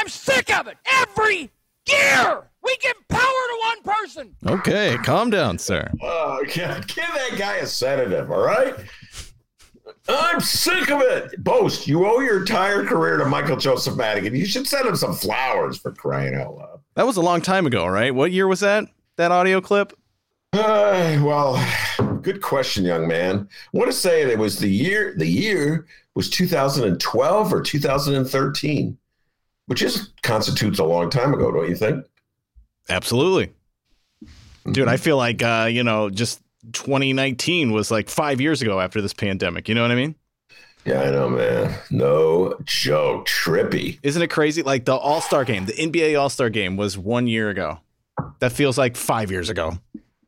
I'm sick of it. Every year we give power to one person. Okay, calm down, sir. Oh, give, give that guy a sedative, all right? I'm sick of it. Boast, you owe your entire career to Michael Joseph Madigan. You should send him some flowers for crying out loud. That was a long time ago, right? What year was that? That audio clip? Uh, well, good question, young man. I want to say it was the year. The year was 2012 or 2013, which is constitutes a long time ago, don't you think? Absolutely. Dude, I feel like uh, you know, just 2019 was like 5 years ago after this pandemic, you know what I mean? Yeah, I know, man. No joke. Trippy. Isn't it crazy? Like the All-Star game, the NBA All-Star game was 1 year ago. That feels like 5 years ago.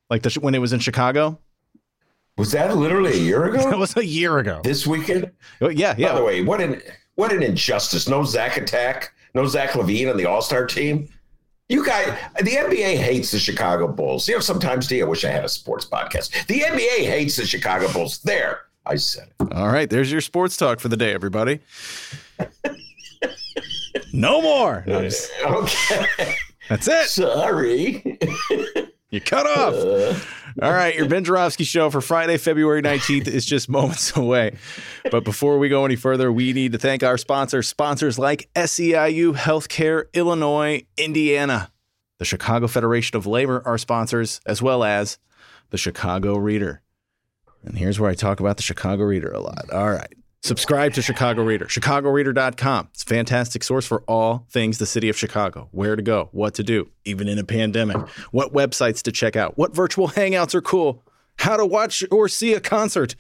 Like the, when it was in Chicago? Was that literally a year ago? that was a year ago. This weekend? Oh, yeah, yeah. By the way, what an what an injustice. No Zach attack, no Zach LaVine on the All-Star team. You guys, the NBA hates the Chicago Bulls. You know, sometimes, D, I wish I had a sports podcast. The NBA hates the Chicago Bulls. There, I said it. All right, there's your sports talk for the day, everybody. no more. No, just- Okay. that's it. Sorry. You cut off. Uh. All right, your Ben Joravsky show for Friday, February 19th is just moments away. But before we go any further, we need to thank our sponsors, sponsors like SEIU Healthcare, Illinois, Indiana, the Chicago Federation of Labor, our sponsors, as well as the Chicago Reader. And here's where I talk about the Chicago Reader a lot. All right. Subscribe to Chicago Reader, chicagoreader.com. It's a fantastic source for all things the city of Chicago, where to go, what to do, even in a pandemic, what websites to check out, what virtual hangouts are cool, how to watch or see a concert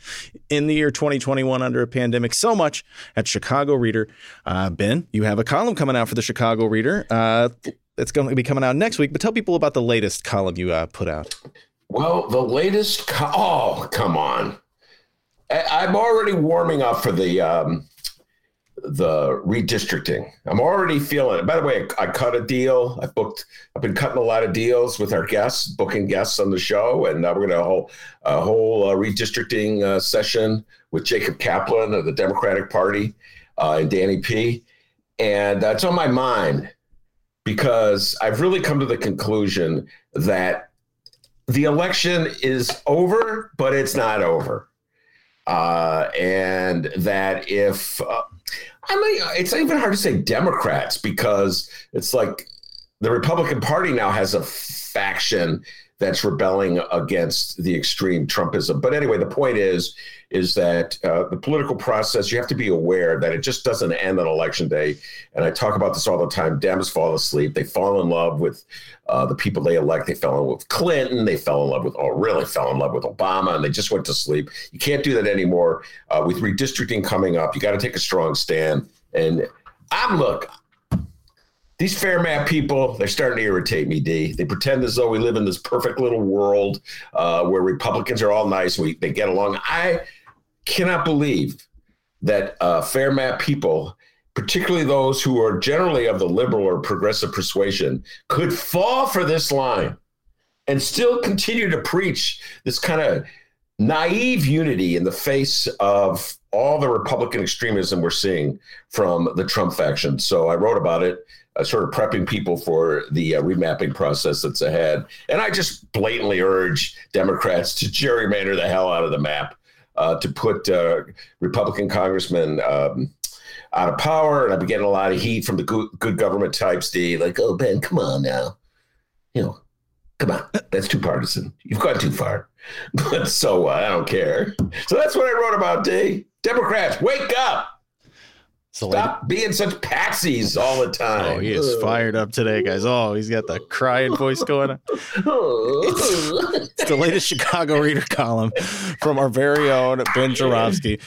in the year 2021 under a pandemic. So much at Chicago Reader. Uh, ben, you have a column coming out for the Chicago Reader. Uh, it's going to be coming out next week, but tell people about the latest column you uh, put out. Well, the latest. Co- oh, come on! I'm already warming up for the um, the redistricting. I'm already feeling it. By the way, I, I cut a deal. I booked. I've been cutting a lot of deals with our guests, booking guests on the show, and uh, we're going to hold a whole uh, redistricting uh, session with Jacob Kaplan of the Democratic Party uh, and Danny P. And that's on my mind because I've really come to the conclusion that the election is over, but it's not over. Uh, and that if uh, I mean, it's even hard to say Democrats because it's like the Republican Party now has a faction that's rebelling against the extreme Trumpism. But anyway, the point is, is that uh, the political process, you have to be aware that it just doesn't end on election day. And I talk about this all the time. Dems fall asleep. They fall in love with uh, the people they elect. They fell in love with Clinton. They fell in love with, oh, really fell in love with Obama, and they just went to sleep. You can't do that anymore. Uh, with redistricting coming up, you got to take a strong stand. And I'm, look, these fair map people, they're starting to irritate me, D. They pretend as though we live in this perfect little world uh, where Republicans are all nice, we, they get along. I cannot believe that uh, fair map people, particularly those who are generally of the liberal or progressive persuasion, could fall for this line and still continue to preach this kind of naive unity in the face of all the Republican extremism we're seeing from the Trump faction. So I wrote about it, uh, sort of prepping people for the uh, remapping process that's ahead. And I just blatantly urge Democrats to gerrymander the hell out of the map, uh, to put uh, Republican congressmen. Um, out of power, and I've been getting a lot of heat from the good, good government types. D like, oh Ben, come on now, you know, come on, that's too partisan. You've gone too far. But so? I don't care. So that's what I wrote about. D Democrats, wake up! So like- Stop being such patsies all the time. Oh, he is fired up today, guys. Oh, he's got the crying voice going on. It's the latest Chicago Reader column from our very own Ben Joravsky.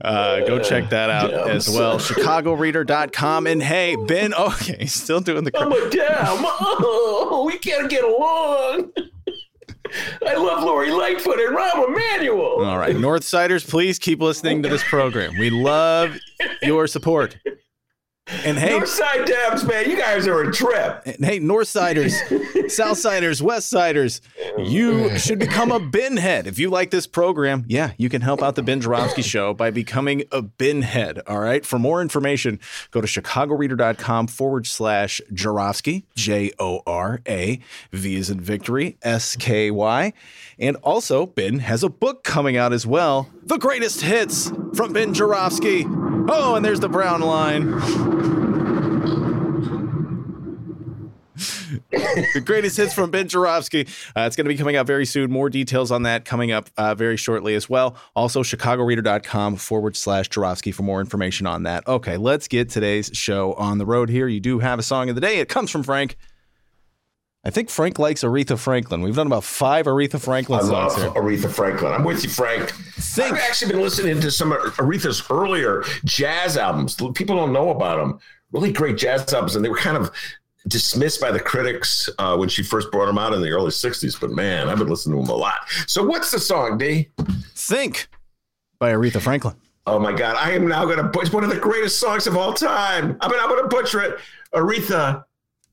Uh, go check that out Damn, as well. son. ChicagoReader.com. And hey, Ben, okay, still doing the. I'm a damn. Oh, we can't get along. I love Lori Lightfoot and Rahm Emanuel. All right, Northsiders, please keep listening to this program. We love your support. And hey, Northside Dabs, man, you guys are a trip. and hey, Northsiders, Southsiders, Westsiders, you should become a bin head. If you like this program, yeah, you can help out the Ben Joravsky Show by becoming a bin head. All right. For more information, go to chicagoreader.com forward slash Joravsky, J O R A, V is in victory, S K Y. And also, Ben has a book coming out as well The Greatest Hits from Ben Joravsky. Oh, and there's the brown line. the greatest hits from Ben Joravsky. Uh, it's going to be coming out very soon. More details on that coming up uh, very shortly as well. Also, chicagoreader.com forward slash Joravsky for more information on that. Okay, let's get today's show on the road here. You do have a song of the day. It comes from Frank. I think Frank likes Aretha Franklin. We've done about five Aretha Franklin I love songs here. Aretha Franklin. I'm with you, Frank. Think. I've actually been listening to some of Aretha's earlier jazz albums. People don't know about them. Really great jazz albums, and they were kind of dismissed by the critics uh, when she first brought them out in the early '60s. But man, I've been listening to them a lot. So, what's the song, D? Think by Aretha Franklin. Oh my God, I am now going to butcher one of the greatest songs of all time. I mean, I'm going to butcher it. Aretha,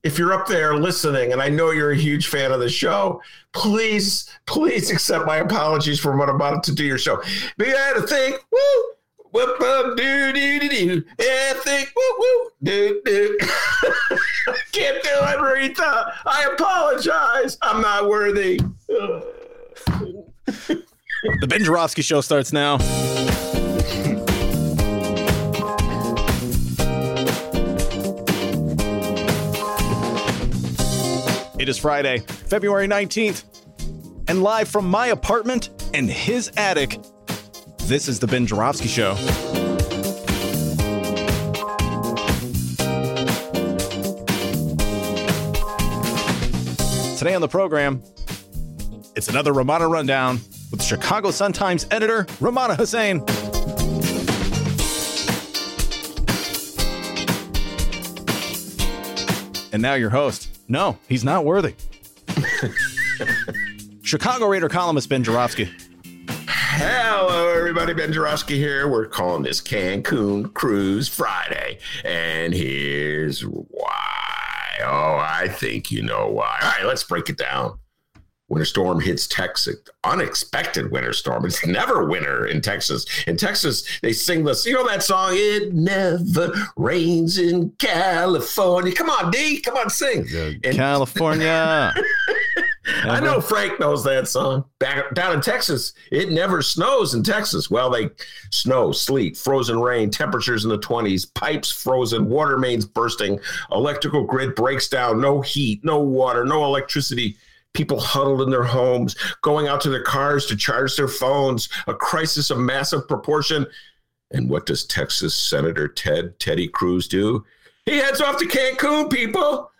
if you're up there listening, and I know you're a huge fan of the show, please, please accept my apologies for what I'm about to do your show. But you had to think, woo, whoop, um, do, do, do, do, and think, woo, woo, do, do. Can't do it, Aretha. I apologize. I'm not worthy. The Ben Joravsky Show starts now. It is Friday, February 19th, and live from my apartment and his attic, this is the Ben Joravsky Show. Today on the program, it's another Rummana Rundown with Chicago Sun-Times editor Rummana Hussain. And now your host. No, he's not worthy. Chicago Reader columnist Ben Joravsky. Hello, everybody. Ben Joravsky here. We're calling this Cancun Cruz Friday. And here's why. Oh, I think you know why. All right, let's break it down. Winter storm hits Texas. Unexpected winter storm. It's never winter in Texas. In Texas, they sing this. You know that song? It never rains in California. Come on, D. Come on, sing. And- California. I uh-huh. know Frank knows that song. Back down in Texas, it never snows in Texas. Well, they snow, sleet, frozen rain, temperatures in the 20s, pipes frozen, water mains bursting, electrical grid breaks down, no heat, no water, no electricity. People huddled in their homes, going out to their cars to charge their phones, a crisis of massive proportion. And what does Texas Senator Ted Teddy Cruz do? He heads off to Cancun, people.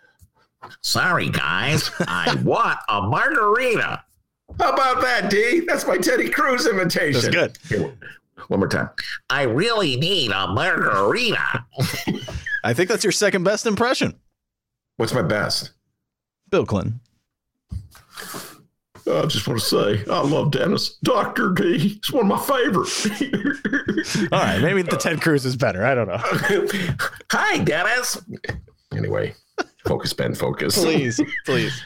Sorry, guys. I want a margarita. How about that, D? That's my Teddy Cruz invitation. That's good. Here, one more time. I really need a margarita. I think that's your second best impression. What's my best? Bill Clinton. I just want to say I love Dennis. Dr. D. He's one of my favorites. All right, maybe the Ted Cruz is better. I don't know. Hi, Dennis. Anyway, focus, Ben, focus. Please, please.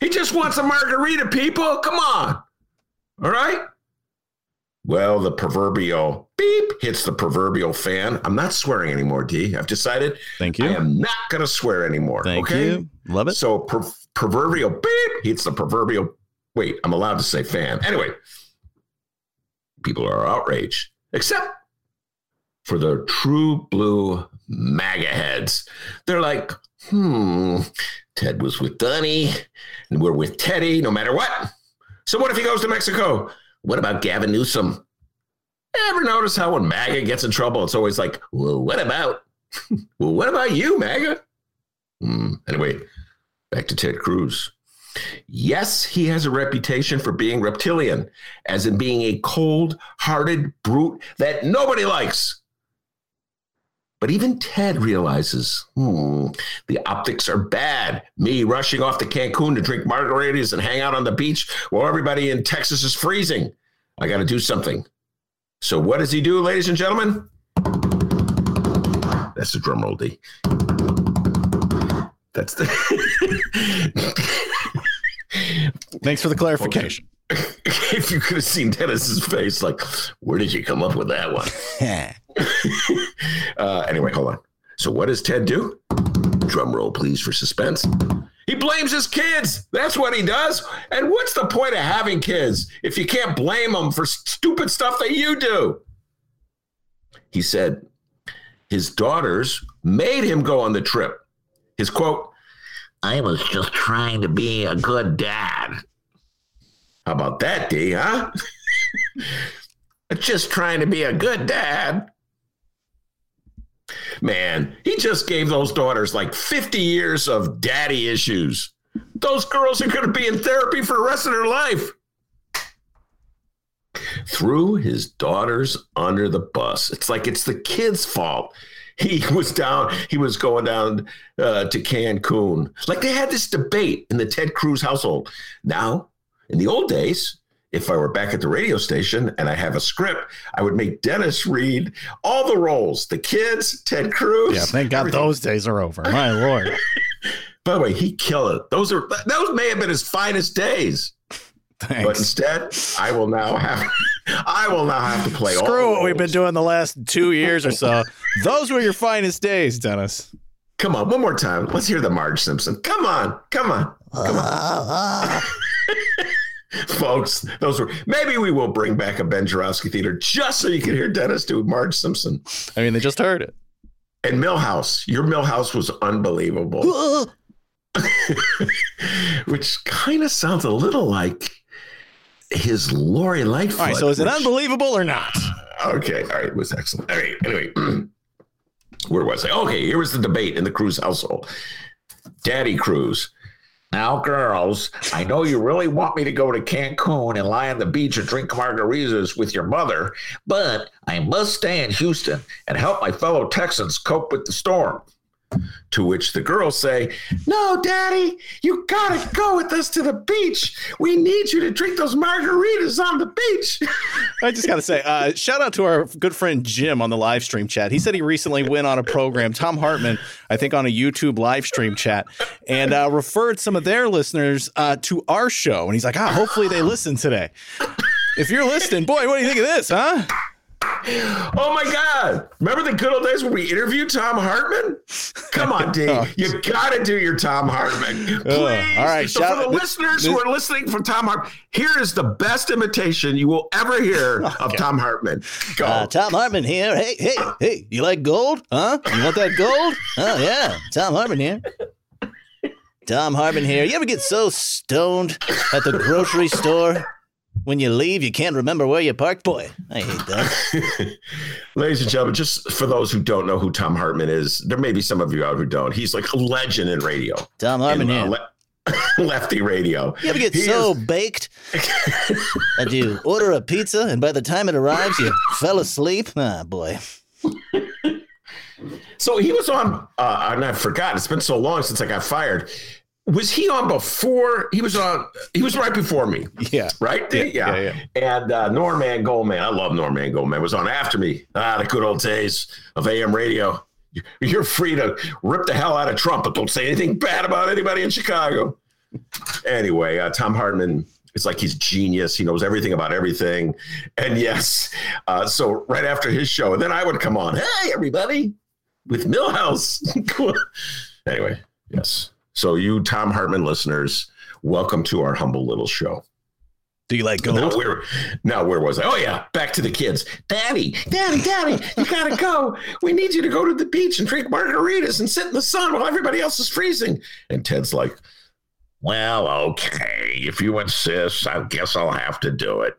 He just wants a margarita, people. Come on. All right. Well, the proverbial beep hits the proverbial fan. I'm not swearing anymore, D. I've decided Thank you. I am not going to swear anymore. Thank okay? you. Love it. So pro- proverbial beep hits the proverbial. Wait, I'm allowed to say fan. Anyway, people are outraged, except for the true blue MAGA heads. They're like, hmm, Ted was with Donnie, and we're with Teddy, no matter what. So what if he goes to Mexico? What about Gavin Newsom? Ever notice how when MAGA gets in trouble, it's always like, well, what about? well, what about you, MAGA? Hmm, anyway, back to Ted Cruz. Yes, he has a reputation for being reptilian, as in being a cold hearted brute that nobody likes. But even Ted realizes, hmm, the optics are bad. Me rushing off to Cancun to drink margaritas and hang out on the beach while everybody in Texas is freezing. I got to do something. So, what does he do, ladies and gentlemen? That's the drum roll, D. That's the. Thanks for the clarification. if you could have seen Dennis's face, like, where did you come up with that one? uh, anyway, hold on. So, what does Ted do? Drum roll, please, for suspense. He blames his kids. That's what he does. And what's the point of having kids if you can't blame them for stupid stuff that you do? He said his daughters made him go on the trip. His quote, I was just trying to be a good dad. How about that, D, huh? just trying to be a good dad. Man, he just gave those daughters like 50 years of daddy issues. Those girls are going to be in therapy for the rest of their life. Threw his daughters under the bus. It's like it's the kid's fault. He was down, he was going down uh, to Cancun. Like they had this debate in the Ted Cruz household. Now, in the old days, if I were back at the radio station and I have a script, I would make Dennis read all the roles the kids, Ted Cruz. Yeah, thank God everything. those days are over. My Lord. By the way, he killed it. Those are those may have been his finest days. Thanks. But instead, I will now have I will now have to play Screw what we've been doing the last two years or so. Those were your finest days, Dennis. Come on, one more time. Let's hear the Marge Simpson. Come on, come on, come on. Folks, those were maybe we will bring back a Ben Joravsky theater just so you can hear Dennis do Marge Simpson. I mean, they just heard it. And Milhouse, your Milhouse was unbelievable. Which kind of sounds a little like his Lori Lightfoot. All right, so is it unbelievable or not? Okay, all right, it was excellent. All right, anyway, where was I? Okay, here was the debate in the Cruz household. Daddy Cruz now, girls, I know you really want me to go to Cancun and lie on the beach and drink margaritas with your mother, but I must stay in Houston and help my fellow Texans cope with the storm. To which the girls say, No, daddy, you gotta go with us to the beach. We need you to drink those margaritas on the beach. I just gotta say, uh, shout out to our good friend Jim on the live stream chat. He said he recently went on a program, Thom Hartmann, I think on a YouTube live stream chat, and uh, referred some of their listeners uh, to our show. And he's like, Ah, hopefully they listen today. If you're listening, boy, what do you think of this, huh? Oh my God. Remember the good old days when we interviewed Thom Hartmann? Come on, D. Oh. You got to do your Thom Hartmann. Please. Uh, all right. So for the listeners this, who are listening from Thom Hartmann, here is the best imitation you will ever hear of Thom Hartmann. Go. Uh, Thom Hartmann here. Hey, hey, hey. You like gold? Huh? You want that gold? Oh, yeah. Thom Hartmann here. Thom Hartmann here. You ever get so stoned at the grocery store when you leave, you can't remember where you parked. Boy, I hate that. Ladies and gentlemen, just for those who don't know who Thom Hartmann is, there may be some of you out who don't. He's like a legend in radio. Thom Hartmann, in, uh, le- lefty radio. You ever get he so is- baked that you order a pizza and by the time it arrives, you fell asleep? Ah, boy. so he was on, uh, and I forgot. It's been so long since I got fired was he on before he was on he was right before me. Yeah. Right? Yeah, yeah. yeah, yeah. and uh norman goldman i love norman goldman was on after me. Ah the good old days of am radio. You're free to rip the hell out of trump but don't say anything bad about anybody in chicago. Anyway uh, thom hartmann it's like he's genius. He knows everything about everything. And yes uh, so right after his show and then i would come on hey everybody with milhouse. Anyway yes so, you Thom Hartmann listeners, welcome to our humble little show. Do you like gold? Now where, now where was I? Oh yeah, back to the kids. Daddy, daddy, daddy, you gotta go. We need you to go to the beach and drink margaritas and sit in the sun while everybody else is freezing. And Ted's like, "Well, okay, if you insist, I guess I'll have to do it."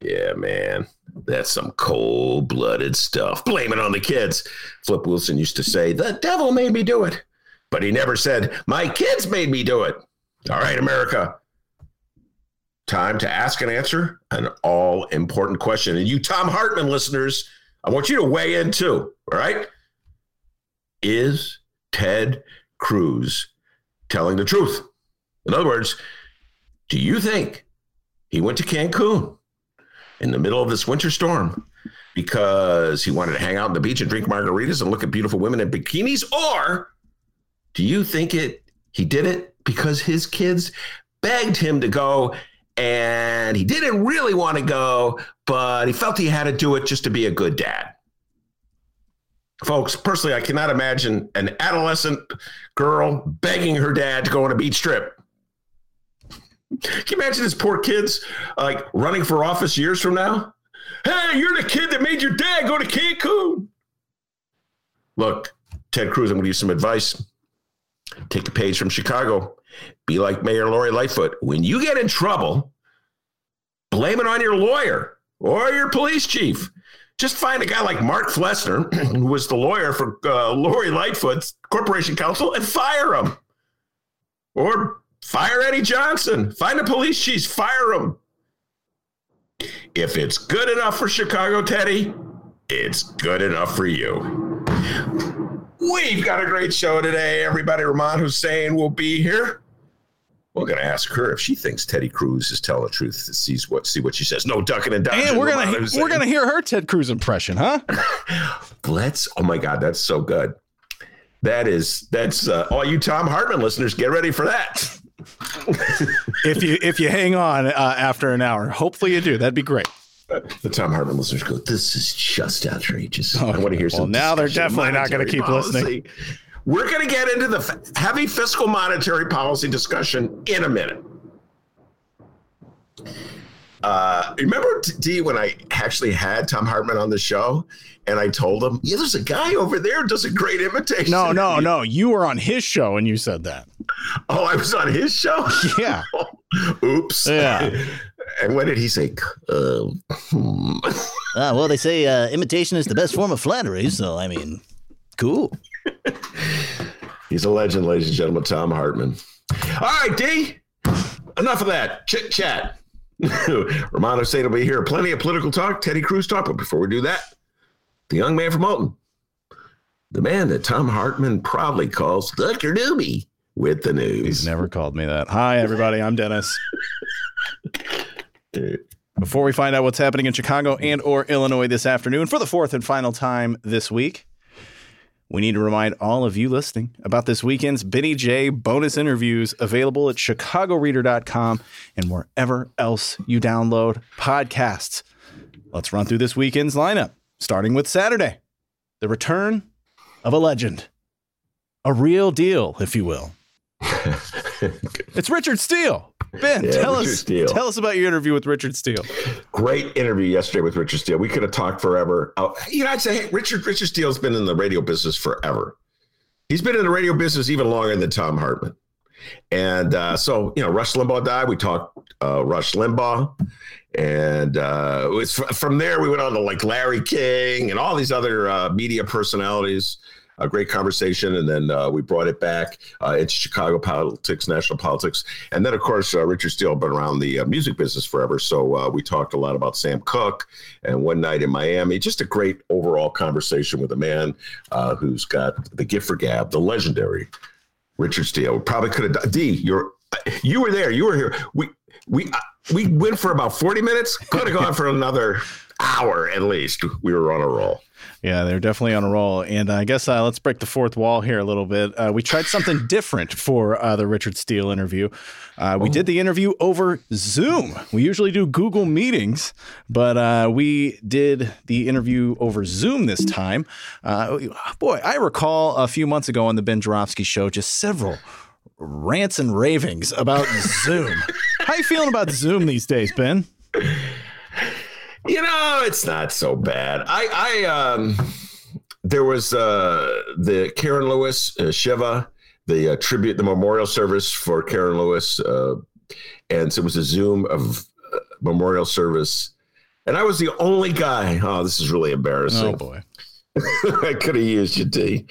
yeah, man, that's some cold-blooded stuff. Blame it on the kids. Flip Wilson used to say, "The devil made me do it." But he never said, My kids made me do it. All right, America. Time to ask and answer an all important question. And you, Thom Hartmann listeners, I want you to weigh in too. All right. Is Ted Cruz telling the truth? In other words, do you think he went to Cancun in the middle of this winter storm because he wanted to hang out on the beach and drink margaritas and look at beautiful women in bikinis? Or do you think it he did it because his kids begged him to go and he didn't really want to go, but he felt he had to do it just to be a good dad? Folks, personally, I cannot imagine an adolescent girl begging her dad to go on a beach trip. Can you imagine his poor kids like running for office years from now? Hey, you're the kid that made your dad go to Cancun. Look, Ted Cruz, I'm going to give you some advice. Take a page from Chicago. Be like Mayor Lori Lightfoot. When you get in trouble, blame it on your lawyer or your police chief. Just find a guy like Mark Flessner, who was the lawyer for uh, Lori Lightfoot's corporation counsel, and fire him. Or fire Eddie Johnson. Find a police chief, fire him. If it's good enough for Chicago, Teddy, it's good enough for you. We've got a great show today. Everybody, Rummana Hussain will be here. We're going to ask her if she thinks Teddy Cruz is telling the truth. To see what see what she says. No ducking and dodging. And we're gonna we're gonna hear her Ted Cruz impression, huh? Let's. Oh my God, that's so good. That is that's uh, all you Thom Hartmann listeners. Get ready for that. if you if you hang on uh, after an hour, hopefully you do. That'd be great. The Thom Hartmann listeners go. This is just outrageous. I want to hear well, some. now they're definitely not gonna monetary keep listening. We're going to get into the heavy fiscal monetary policy discussion in a minute. Uh, remember, D, when I actually had Thom Hartmann on the show and I told him, yeah, there's a guy over there who does a great imitation. No, no, no. You were on his show and you said that. Oh, I was on his show? Yeah. Oops. Yeah. and what did he say? Uh, hmm. Ah, well, they say uh, imitation is the best form of flattery. So, I mean, cool. He's a legend, ladies and gentlemen. Thom Hartmann. All right, D. Enough of that chit chat. Rummana Hussain will be here. Plenty of political talk, Teddy Cruz talk. But before we do that, the young man from Alton, the man that Thom Hartmann proudly calls Dr. Doobie with the news. He's never called me that. Hi, everybody. I'm Dennis. Before we find out what's happening in Chicago and or Illinois this afternoon for the fourth and final time this week, we need to remind all of you listening about this weekend's Benny J bonus interviews available at chicagoreader.com and wherever else you download podcasts. Let's run through this weekend's lineup, starting with Saturday. The return of a legend. A real deal, if you will. it's Richard Steele. Ben, Yeah, tell Richard us Steele. tell us about your interview with Richard Steele. Great interview yesterday with Richard Steele. We could have talked forever. Oh, you know, I'd say, hey, Richard Richard Steele's been in the radio business forever. He's been in the radio business even longer than Thom Hartmann. And uh, so, you know, Rush Limbaugh died. We talked uh, Rush Limbaugh. And uh, it was fr- from there, we went on to like Larry King and all these other uh, media personalities. A great conversation. And then uh, we brought it back uh, into Chicago politics, national politics. And then, of course, uh, Richard Steele been around the uh, music business forever. So uh, we talked a lot about Sam Cooke and one night in Miami. Just a great overall conversation with a man uh, who's got the gift for gab, the legendary Richard Steele. Probably could have. D, you're you were there. You were here. We we we went for about forty minutes. Could have gone for another hour at least. We were on a roll. Yeah, they're definitely on a roll. And I guess uh, let's break the fourth wall here a little bit. Uh, we tried something different for uh, the Richard Steele interview. Uh, we did the interview over Zoom. We usually do Google Meetings, but uh, we did the interview over Zoom this time. Uh, boy, I recall a few months ago on the Ben Joravsky show just several rants and ravings about Zoom. How you feeling about Zoom these days, Ben? You know, it's not so bad. I, I, um, there was uh, the Karen Lewis uh, Shiva, the uh, tribute, the memorial service for Karen Lewis, uh, and so it was a Zoom of uh, memorial service, and I was the only guy. Oh, this is really embarrassing. Oh boy. I could have used you, D.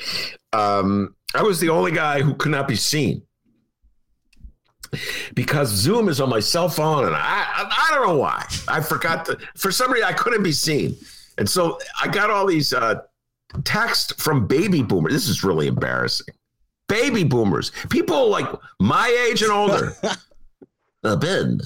Um, I was the only guy who could not be seen. Because Zoom is on my cell phone, and I I, I don't know why. I forgot to. For some reason, I couldn't be seen, and so I got all these uh, from baby boomers. This is really embarrassing. Baby boomers, people like my age and older. uh, ben,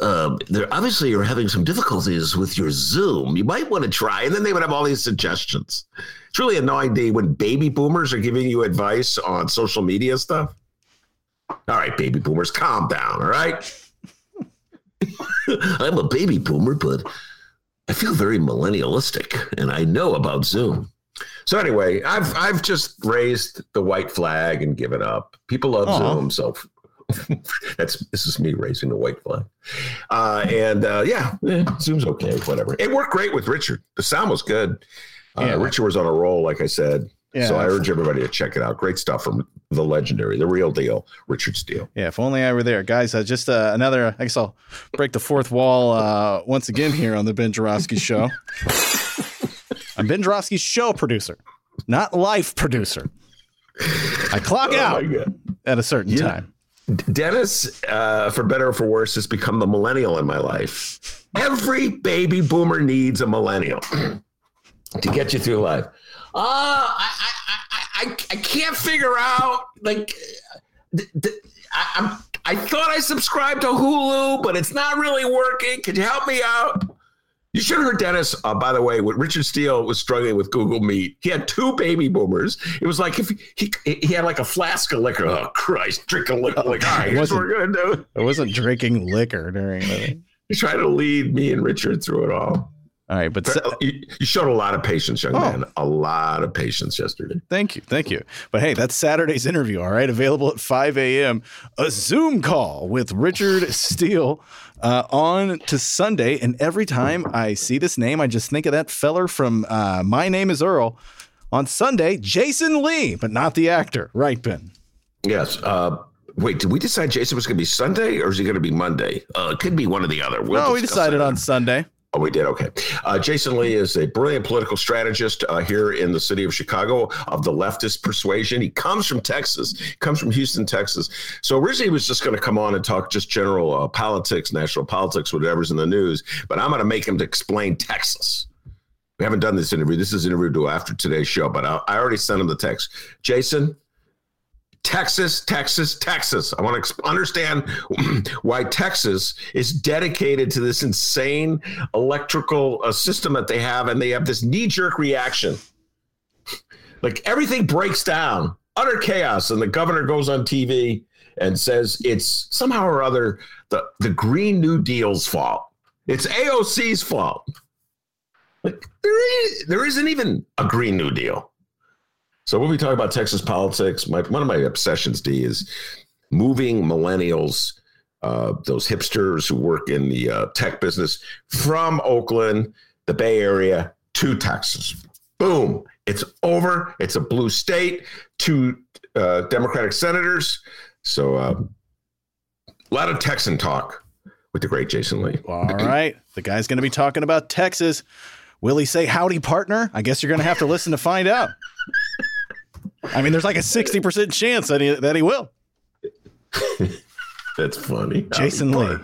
um, there obviously you're having some difficulties with your Zoom. You might want to try, and then they would have all these suggestions. It's really annoying, day when baby boomers are giving you advice on social media stuff. All right, baby boomers, calm down. All right. I'm a baby boomer, but I feel very millennialistic, and I know about Zoom. So anyway, I've I've just raised the white flag and given up. People love. Zoom, so that's this is me raising the white flag. Uh, and uh, yeah, eh, Zoom's okay, whatever. It worked great with Richard. The sound was good. Uh, Yeah. Richard was on a roll, like I said. Yeah. So I urge everybody to check it out. Great stuff from the legendary, the real deal, Richard Steele. Yeah, if only I were there, guys. Uh, just uh, another. I guess I'll break the fourth wall uh, once again here on the Ben Joravsky Show. I'm Ben Joravsky's show producer, not life producer. I clock Oh out at a certain Yeah. time. Dennis, uh, for better or for worse, has become the millennial in my life. Every baby boomer needs a millennial to get you through life. Uh, I, I, I, I, I can't figure out like th- th- I, I'm. I thought I subscribed to Hulu, but it's not really working. Could you help me out? You should have heard Dennis. Uh, by the way, when Richard Steele was struggling with Google Meet, he had two baby boomers. It was like if he he had like a flask of liquor. Oh Christ, drinking liquor. Like, all right, here's what we're gonna do. I wasn't drinking liquor during the. He tried to lead me and Richard through it all. All right, but you showed a lot of patience, young Oh. man. A lot of patience yesterday. Thank you. Thank you. But hey, that's Saturday's interview, all right? Available at 5 a.m. A Zoom call with Richard Steele uh, on to Sunday. And every time I see this name, I just think of that feller from uh, My Name is Earl. On Sunday, Jason Lee, but not the actor. Right, Ben? Yes. Uh, wait, did we decide Jason was going to be Sunday or is he going to be Monday? Uh, it could be one or the other. We'll no, we decided that. on Sunday. Oh, we did. Okay. Uh, Jason Lee is a brilliant political strategist uh, here in the city of Chicago of the leftist persuasion. He comes from Texas, comes from Houston, Texas. So originally he was just going to come on and talk just general uh, politics, national politics, whatever's in the news. But I'm going to make him to explain Texas. We haven't done this interview. This is an interview due after today's show, but I, I already sent him the text. Jason, Texas, Texas, Texas. I want to understand why Texas is dedicated to this insane electrical uh, system that they have, and they have this knee jerk reaction. Like everything breaks down, utter chaos, and the governor goes on TV and says it's somehow or other the, the Green New Deal's fault. It's AOC's fault. Like there, is, there isn't even a Green New Deal. So we'll be talking about Texas politics. My, one of my obsessions, D, is moving millennials, uh, those hipsters who work in the uh, tech business, from Oakland, the Bay Area, to Texas. Boom! It's over. It's a blue state. Two uh, Democratic senators. So um, a lot of Texan talk with the great Jason Lee. All right. The guy's going to be talking about Texas. Will he say howdy, partner? I guess you're going to have to listen to find out. I mean, there's like a 60% chance that he, that he will. That's funny. Jason Lee.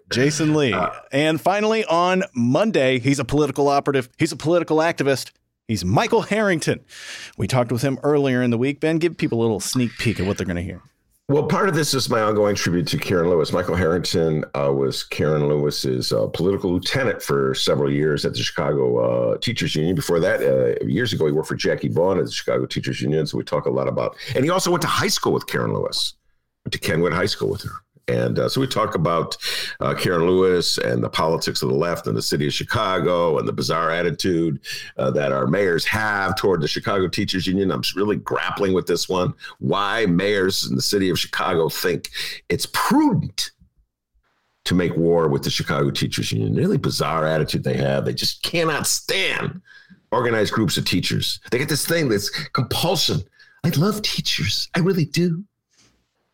Jason Lee. Uh, and finally, on Monday, he's a political operative, he's a political activist. He's Michael Harrington. We talked with him earlier in the week. Ben, give people a little sneak peek of what they're going to hear. Well, part of this is my ongoing tribute to Karen Lewis. Michael Harrington uh, was Karen Lewis's uh, political lieutenant for several years at the Chicago uh, Teachers Union. Before that, uh, years ago, he worked for Jackie Vaughn at the Chicago Teachers Union. So we talk a lot about, and he also went to high school with Karen Lewis, went to Kenwood High School with her. And uh, so we talk about uh, Karen Lewis and the politics of the left and the city of Chicago and the bizarre attitude uh, that our mayors have toward the Chicago Teachers Union. I'm really grappling with this one. Why mayors in the city of Chicago think it's prudent to make war with the Chicago Teachers Union. Really bizarre attitude they have. They just cannot stand organized groups of teachers. They get this thing that's compulsion. I love teachers. I really do.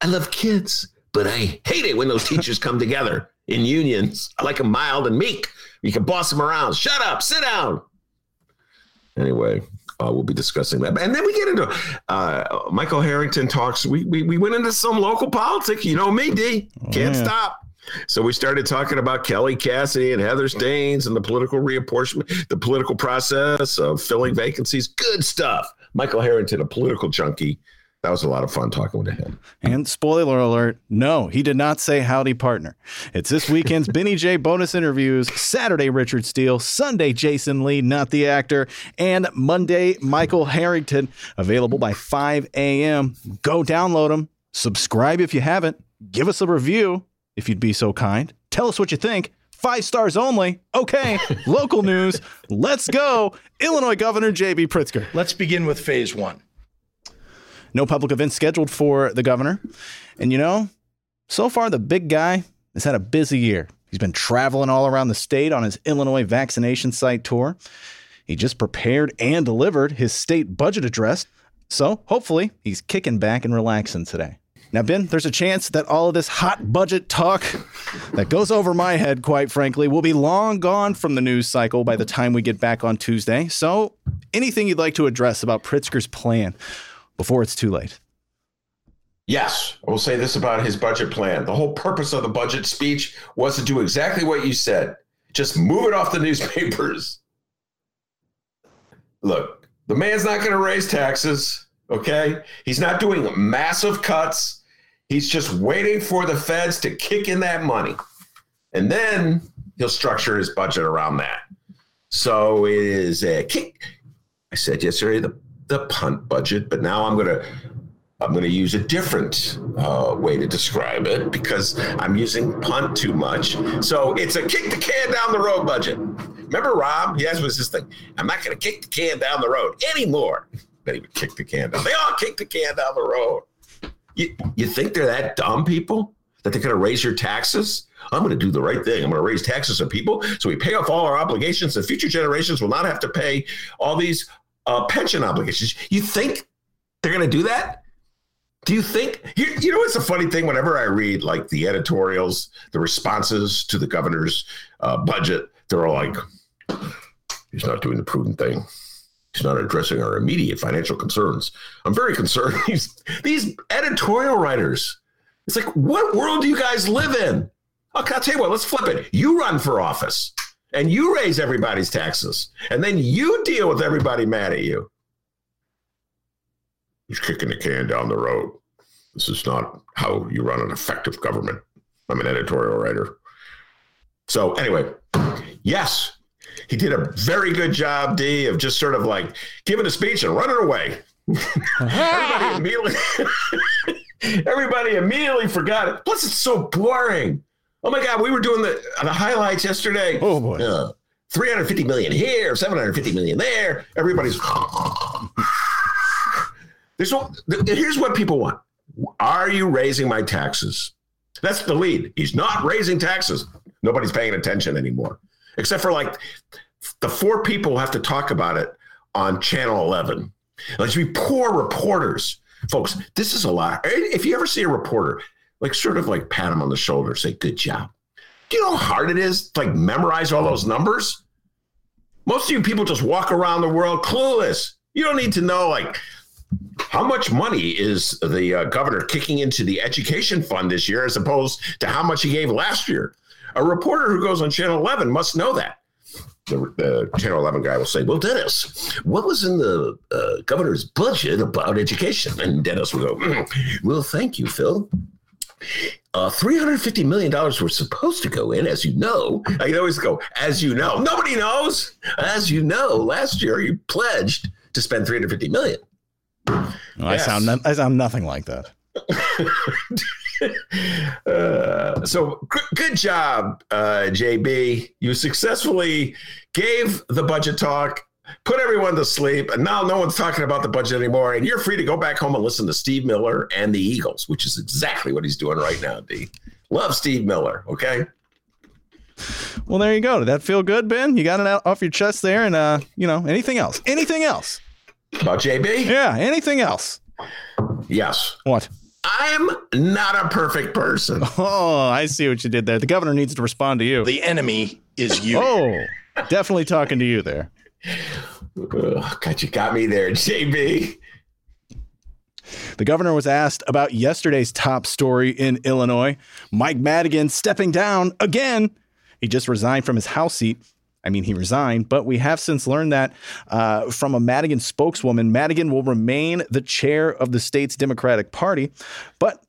I love kids, but I hate it when those teachers come together in unions. I like them mild and meek. You can boss them around. Shut up, sit down. Anyway, Uh, we'll be discussing that, and then we get into uh, Michael Harrington talks. We, we we went into some local politics. You know me, D. Can't yeah. stop. So we started talking about Kelly Cassidy and Heather Steans and the political reapportionment, the political process of filling vacancies. Good stuff. Michael Harrington, a political junkie. That was a lot of fun talking to him. And spoiler alert, no, he did not say howdy partner. It's this weekend's Benny J bonus interviews, Saturday Richard Steele, Sunday Jason Lee, not the actor, and Monday Michael Harrington, available by 5 a.m. Go download them, subscribe if you haven't, give us a review if you'd be so kind. Tell us what you think. Five stars only. Okay, local news. Let's go. Illinois Governor J.B. Pritzker. Let's begin with phase one. No public events scheduled for the governor. And you know, so far the big guy has had a busy year. He's been traveling all around the state on his Illinois vaccination site tour. He just prepared and delivered his state budget address. So hopefully he's kicking back and relaxing today. Now, Ben, there's a chance that all of this hot budget talk that goes over my head, quite frankly, will be long gone from the news cycle by the time we get back on Tuesday. So, anything you'd like to address about Pritzker's plan before it's too late? Yes, I will say this about his budget plan. The whole purpose of the budget speech was to do exactly what you said just move it off the newspapers. Look, the man's not going to raise taxes, okay? He's not doing massive cuts. He's just waiting for the feds to kick in that money. And then he'll structure his budget around that. So it is a kick. I said yesterday the, the punt budget, but now I'm going to I'm going to use a different uh, way to describe it because I'm using punt too much. So it's a kick the can down the road budget. Remember Rob? Yes, was this thing. I'm not going to kick the can down the road anymore. He would kick the can down. They all kick the can down the road. You, you think they're that dumb, people, that they're going to raise your taxes? I'm going to do the right thing. I'm going to raise taxes on people so we pay off all our obligations and future generations will not have to pay all these uh, pension obligations. You think they're going to do that? Do you think you, you know it's a funny thing whenever I read like the editorials, the responses to the governor's uh, budget, they're all like, he's not doing the prudent thing. He's not addressing our immediate financial concerns. I'm very concerned. These editorial writers, it's like, what world do you guys live in? Okay, I'll tell you what, let's flip it. You run for office and you raise everybody's taxes, and then you deal with everybody mad at you. He's kicking the can down the road. This is not how you run an effective government. I'm an editorial writer. So, anyway, yes, he did a very good job, D, of just sort of like giving a speech and running away. everybody immediately everybody immediately forgot it. Plus, it's so boring. Oh my God, we were doing the the highlights yesterday. Oh boy. Uh, 350 million here, 750 million there. Everybody's there's here's what people want. Are you raising my taxes? That's the lead. He's not raising taxes. Nobody's paying attention anymore, except for like the four people who have to talk about it on Channel 11. Like we poor reporters, folks. This is a lot. If you ever see a reporter, like sort of like pat him on the shoulder, say "Good job." Do you know how hard it is to like memorize all those numbers? Most of you people just walk around the world clueless. You don't need to know like how much money is the uh, governor kicking into the education fund this year as opposed to how much he gave last year? A reporter who goes on Channel 11 must know that. The, the Channel 11 guy will say, Well, Dennis, what was in the uh, governor's budget about education? And Dennis will go, mm, Well, thank you, Phil. Uh, $350 million were supposed to go in, as you know. I can always go, as you know. Nobody knows. As you know, last year you pledged to spend 350 million. Well, I sound I sound nothing like that. Uh, so good, good job, uh, JB. You successfully gave the budget talk, put everyone to sleep, and now no one's talking about the budget anymore. And you're free to go back home and listen to Steve Miller and the Eagles, which is exactly what he's doing right now. D. Love Steve Miller. Okay. Well, there you go. Did that feel good, Ben? You got it out off your chest there, and uh, you know, anything else? Anything else? About JB? Yeah, anything else? Yes. What? I'm not a perfect person. Oh, I see what you did there. The governor needs to respond to you. The enemy is you. Oh, definitely talking to you there. God, you got me there, JB. The governor was asked about yesterday's top story in Illinois Mike Madigan stepping down again. He just resigned from his House seat. I mean, he resigned, but we have since learned that uh, from a Madigan spokeswoman, Madigan will remain the chair of the state's Democratic Party. But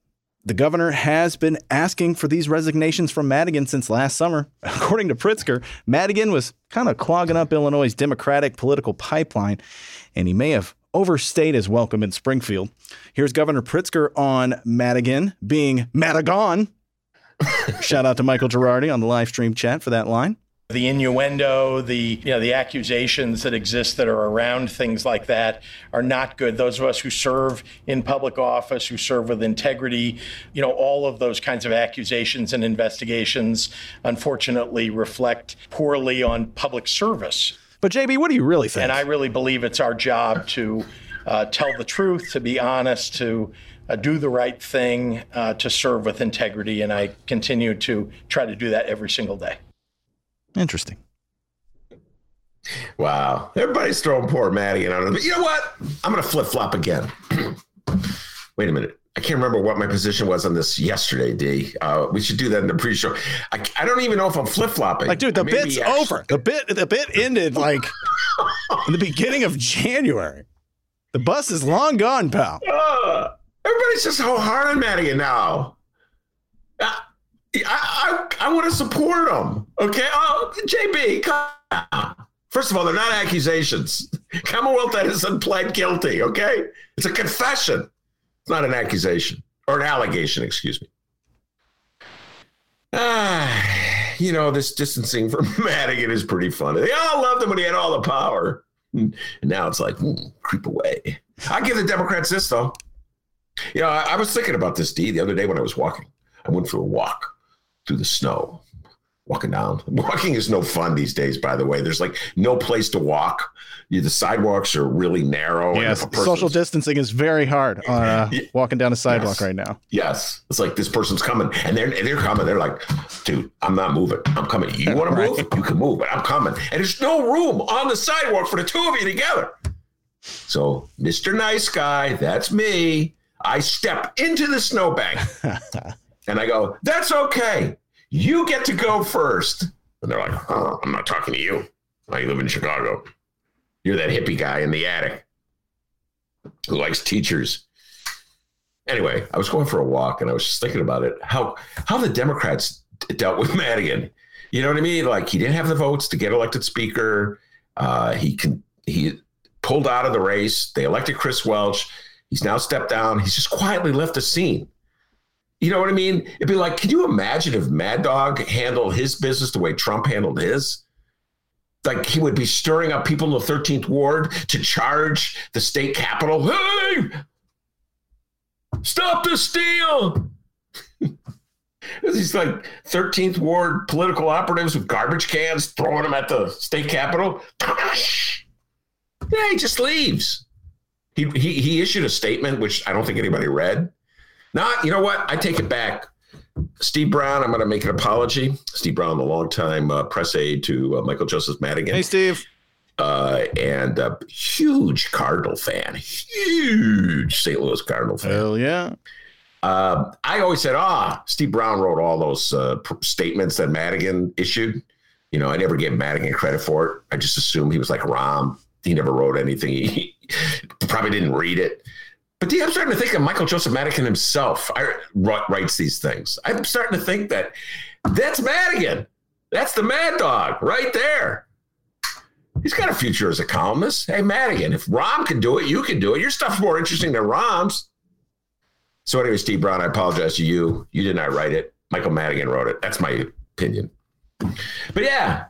the governor has been asking for these resignations from Madigan since last summer. According to Pritzker, Madigan was kind of clogging up Illinois' Democratic political pipeline, and he may have overstayed his welcome in Springfield. Here's Governor Pritzker on Madigan being Madigan. Shout out to Michael Girardi on the live stream chat for that line. The innuendo, the you know the accusations that exist that are around things like that are not good. Those of us who serve in public office, who serve with integrity, you know, all of those kinds of accusations and investigations unfortunately reflect poorly on public service. But JB, what do you really think? And I really believe it's our job to uh, tell the truth, to be honest, to uh, do the right thing, uh, to serve with integrity, and I continue to try to do that every single day. Interesting. Wow. Everybody's throwing poor Madigan on it. But you know what? I'm going to flip flop again. Wait a minute. I can't remember what my position was on this yesterday, D. Uh, we should do that in the pre-show. I, I don't even know if I'm flip flopping. Like, dude, the bit's actually- over. The bit, the bit ended like in the beginning of January. The bus is long gone, pal. Uh, everybody's just so hard on Maddie now. Uh, I, I, I want to support them. Okay. Oh, JB, come on. First of all, they're not accusations. Commonwealth Edison pled guilty. Okay. It's a confession. It's not an accusation or an allegation, excuse me. Ah, you know, this distancing from Madigan is pretty funny. They all loved him when he had all the power. And now it's like, mm, creep away. I give the Democrats this, though. You know, I, I was thinking about this, D, the other day when I was walking. I went for a walk through the snow, walking down. Walking is no fun these days, by the way. There's like no place to walk. You, the sidewalks are really narrow. Yes, social distancing is very hard uh, walking down a sidewalk yes. right now. Yes, it's like this person's coming, and they're they're coming. They're like, dude, I'm not moving. I'm coming. You want right. to move? You can move, but I'm coming. And there's no room on the sidewalk for the two of you together. So, Mr. Nice Guy, that's me. I step into the snowbank. And I go, that's okay. You get to go first. And they're like, oh, I'm not talking to you. I live in Chicago. You're that hippie guy in the attic who likes teachers. Anyway, I was going for a walk and I was just thinking about it. How how the Democrats dealt with Madigan. You know what I mean? Like he didn't have the votes to get elected speaker. Uh, he can he pulled out of the race. They elected Chris Welch. He's now stepped down. He's just quietly left the scene. You know what I mean? It'd be like, can you imagine if Mad Dog handled his business the way Trump handled his? Like he would be stirring up people in the 13th ward to charge the state capitol. Hey, stop the steal. These like 13th ward political operatives with garbage cans throwing them at the state capitol. Yeah, he just leaves. He, he, he issued a statement, which I don't think anybody read not, you know what? I take it back. Steve Brown, I'm going to make an apology. Steve Brown, the longtime uh, press aide to uh, Michael Joseph Madigan. Hey, Steve. Uh, and a huge Cardinal fan, huge St. Louis Cardinal fan. Hell yeah. Uh, I always said, ah, Steve Brown wrote all those uh, statements that Madigan issued. You know, I never gave Madigan credit for it. I just assumed he was like Rahm. He never wrote anything. He probably didn't read it. But I'm starting to think of Michael Joseph Madigan himself. I writes these things. I'm starting to think that that's Madigan. That's the Mad Dog right there. He's got a future as a columnist. Hey, Madigan, if Rahm can do it, you can do it. Your stuff's more interesting than Rahm's. So, anyway, Steve Brown, I apologize to you. You did not write it. Michael Madigan wrote it. That's my opinion. But yeah,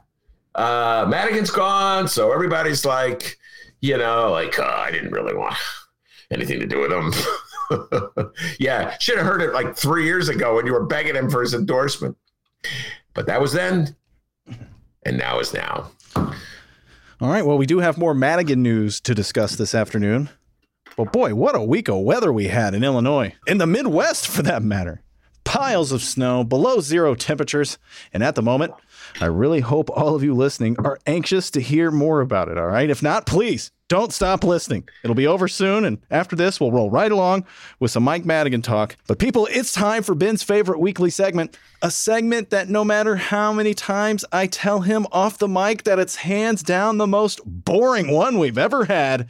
uh, Madigan's gone. So everybody's like, you know, like, oh, I didn't really want anything to do with him. yeah, should have heard it like three years ago when you were begging him for his endorsement. But that was then, and now is now. All right. Well, we do have more Madigan news to discuss this afternoon. But boy, what a week of weather we had in Illinois, in the Midwest for that matter. piles of snow, below zero temperatures. And at the moment, I really hope all of you listening are anxious to hear more about it. All right. If not, please don't stop listening. It'll be over soon. And after this, we'll roll right along with some Mike Madigan talk. But people, it's time for Ben's favorite weekly segment, a segment that no matter how many times I tell him off the mic that it's hands down the most boring one we've ever had.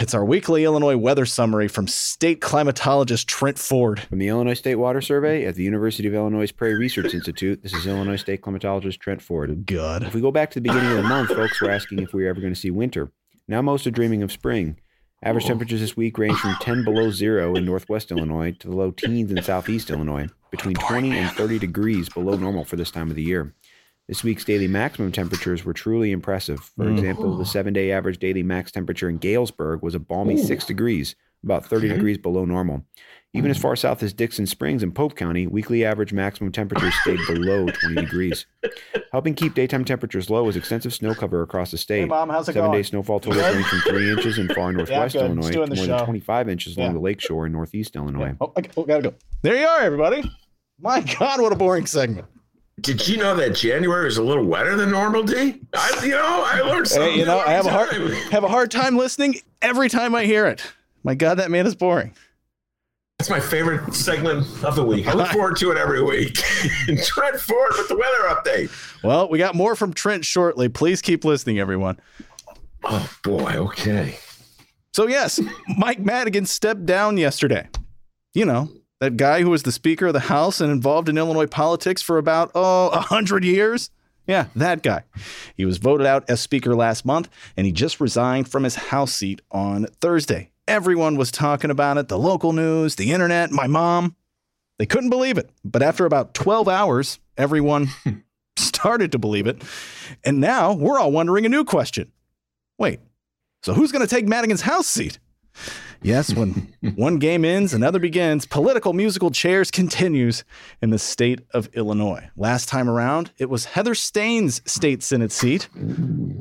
It's our weekly Illinois weather summary from state climatologist Trent Ford. From the Illinois State Water Survey at the University of Illinois Prairie Research Institute, this is Illinois State climatologist Trent Ford. Good. If we go back to the beginning of the month, folks were asking if we were ever going to see winter. Now most are dreaming of spring. Average oh. temperatures this week range from 10 below zero in northwest Illinois to the low teens in southeast Illinois, between 20 and 30 degrees below normal for this time of the year. This week's daily maximum temperatures were truly impressive. For mm. example, the seven day average daily max temperature in Galesburg was a balmy six degrees, about 30 degrees below normal. Even as mm. far south as Dixon Springs in Pope County, weekly average maximum temperatures stayed below 20 degrees. Helping keep daytime temperatures low is extensive snow cover across the state. Mom, how's it Seven going? day snowfall totals range from three inches in far northwest good. Illinois to more the than 25 inches along Yeah. the lakeshore in northeast Illinois. Oh, I, oh, gotta go. There you are, everybody. My God, what a boring segment. Did you know that January is a little wetter than normal, D? I, you know, I learned something. Hey, you know, I have a hard have a hard time listening every time I hear it. My God, that man is boring. That's my favorite segment of the week. I look forward to it every week. Trent Ford with the weather update. Well, we got more from Trent shortly. Please keep listening, everyone. Oh boy, okay. So yes, Mike Madigan stepped down yesterday. You know, that guy who was the Speaker of the House and involved in Illinois politics for about, oh, a hundred years. Yeah, that guy. He was voted out as Speaker last month, and he just resigned from his House seat on Thursday. Everyone was talking about it the local news, the internet, my mom. They couldn't believe it. But after about 12 hours, everyone hmm. started to believe it. And now we're all wondering a new question. Wait, so who's going to take Madigan's House seat? Yes, when one game ends, another begins. Political musical chairs continues in the state of Illinois. Last time around, it was Heather Steans' state senate seat.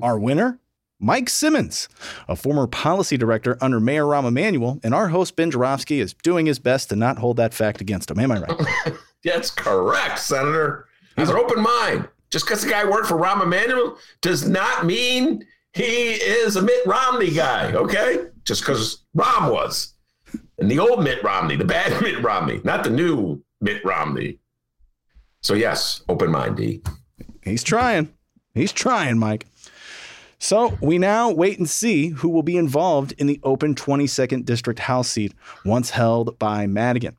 Our winner, Mike Simmons, a former policy director under Mayor Rahm Emanuel, and our host Ben Joravsky is doing his best to not hold that fact against him. Am I right? That's correct, Senator. Have an open mind. Just because the guy worked for Rahm Emanuel does not mean he is a Mitt Romney guy, okay? Just because Rahm was. And the old Mitt Romney, the bad Mitt Romney, not the new Mitt Romney. So, yes, open mind, D. He's trying. He's trying, Mike. So we now wait and see who will be involved in the open 22nd District House seat once held by Madigan.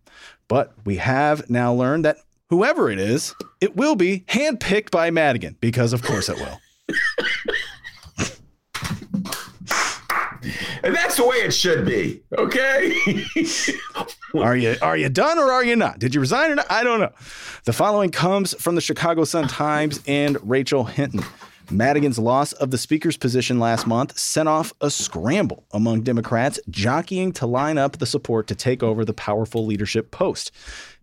But we have now learned that whoever it is, it will be handpicked by Madigan, because of course it will. And that's the way it should be, okay? Are you are you done or are you not? Did you resign or not? I don't know. The following comes from the Chicago Sun Times and Rachel Hinton. Madigan's loss of the speaker's position last month sent off a scramble among Democrats jockeying to line up the support to take over the powerful leadership post.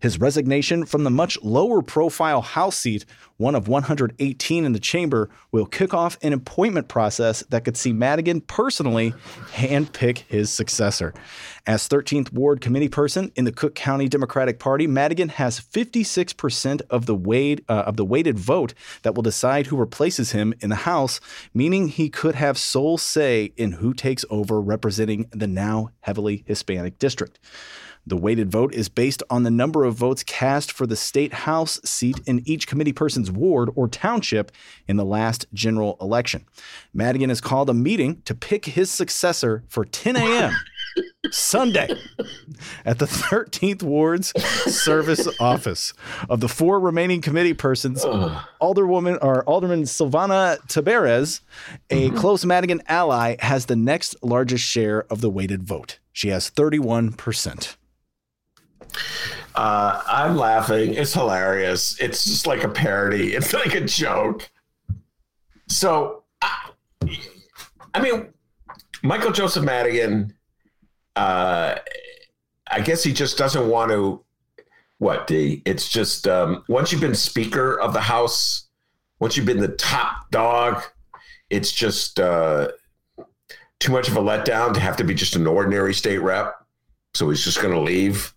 His resignation from the much lower profile House seat, one of 118 in the chamber, will kick off an appointment process that could see Madigan personally handpick his successor. As 13th Ward committee person in the Cook County Democratic Party, Madigan has 56% of the uh, of the weighted vote that will decide who replaces him in the House, meaning he could have sole say in who takes over representing the now heavily Hispanic district. The weighted vote is based on the number of votes cast for the state house seat in each committee person's ward or township in the last general election. Madigan has called a meeting to pick his successor for 10 a.m. Sunday at the 13th Ward's service office. Of the four remaining committee persons, Alderwoman or Alderman Silvana Tabares, a mm-hmm. close Madigan ally, has the next largest share of the weighted vote. She has 31%. Uh, I'm laughing. It's hilarious. It's just like a parody. It's like a joke. So, I, I mean, Michael Joseph Madigan, uh, I guess he just doesn't want to. What, D? It's just um, once you've been Speaker of the House, once you've been the top dog, it's just uh, too much of a letdown to have to be just an ordinary state rep. So he's just going to leave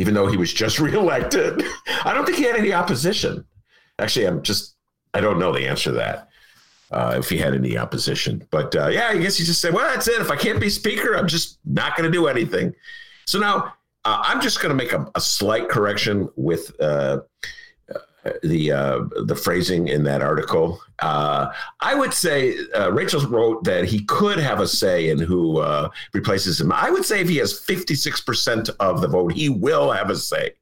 even though he was just reelected. I don't think he had any opposition. Actually, I'm just, I don't know the answer to that. Uh, if he had any opposition, but uh, yeah, I guess he just said, "Well, that's it. If I can't be speaker, I'm just not going to do anything." So now uh, I'm just going to make a, a, slight correction with uh, the uh, the phrasing in that article. Uh, I would say uh, Rachel wrote that he could have a say in who uh, replaces him. I would say if he has 56% of the vote, he will have a say,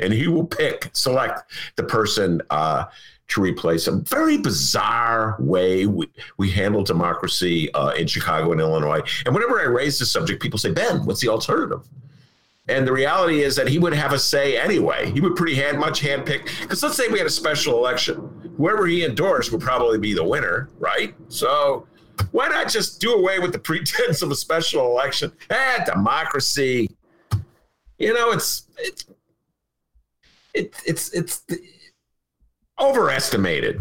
and he will pick select the person uh, to replace him. Very bizarre way we, we handle democracy uh, in Chicago and Illinois. And whenever I raise this subject, people say, "Ben, what's the alternative?" And the reality is that he would have a say anyway. He would pretty hand much handpick. Because let's say we had a special election, whoever he endorsed would probably be the winner, right? So why not just do away with the pretense of a special election? Eh, democracy. You know, it's it's it, it's it's overestimated.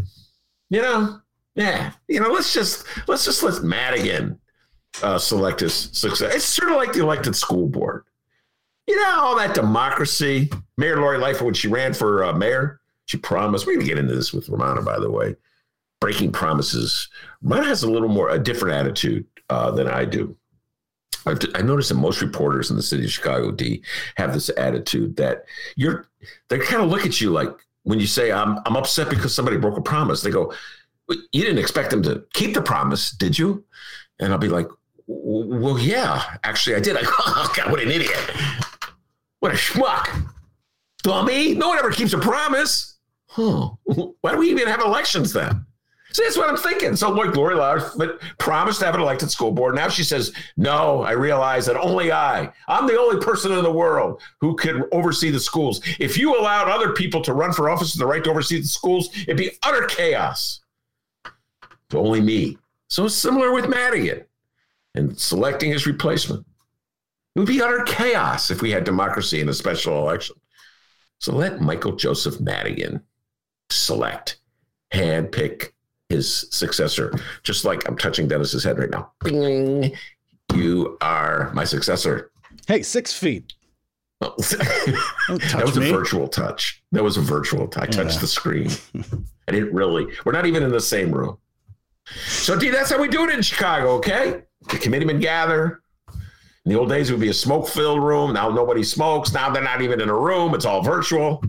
You know, yeah. You know, let's just let's just let Madigan uh, select his success. It's sort of like the elected school board you know, all that democracy. Mayor Lori Lightfoot, when she ran for uh, mayor, she promised. We're going to get into this with Rummana, by the way. Breaking promises. Rummana has a little more, a different attitude uh, than I do. I've, I noticed that most reporters in the city of Chicago, D, have this attitude that you're, they kind of look at you like when you say, I'm, I'm upset because somebody broke a promise. They go, You didn't expect them to keep the promise, did you? And I'll be like, Well, yeah, actually, I did. I Oh, God, what an idiot. What a schmuck. Dummy. No one ever keeps a promise. Huh. Why do we even have elections then? See, that's what I'm thinking. So, look, Lori Lightfoot promised to have an elected school board. Now she says, No, I realize that only I, I'm the only person in the world who can oversee the schools. If you allowed other people to run for office with the right to oversee the schools, it'd be utter chaos. So, only me. So, similar with Madigan and selecting his replacement. It would be utter chaos if we had democracy in a special election. So let Michael Joseph Madigan select, handpick his successor, just like I'm touching Dennis's head right now. Bing, you are my successor. Hey, six feet. Oh, that was me. a virtual touch. That was a virtual touch. I touched the screen. I didn't really. We're not even in the same room. So, D, that's how we do it in Chicago, okay? The committeemen gather, in the old days, it would be a smoke filled room. Now nobody smokes. Now they're not even in a room, it's all virtual.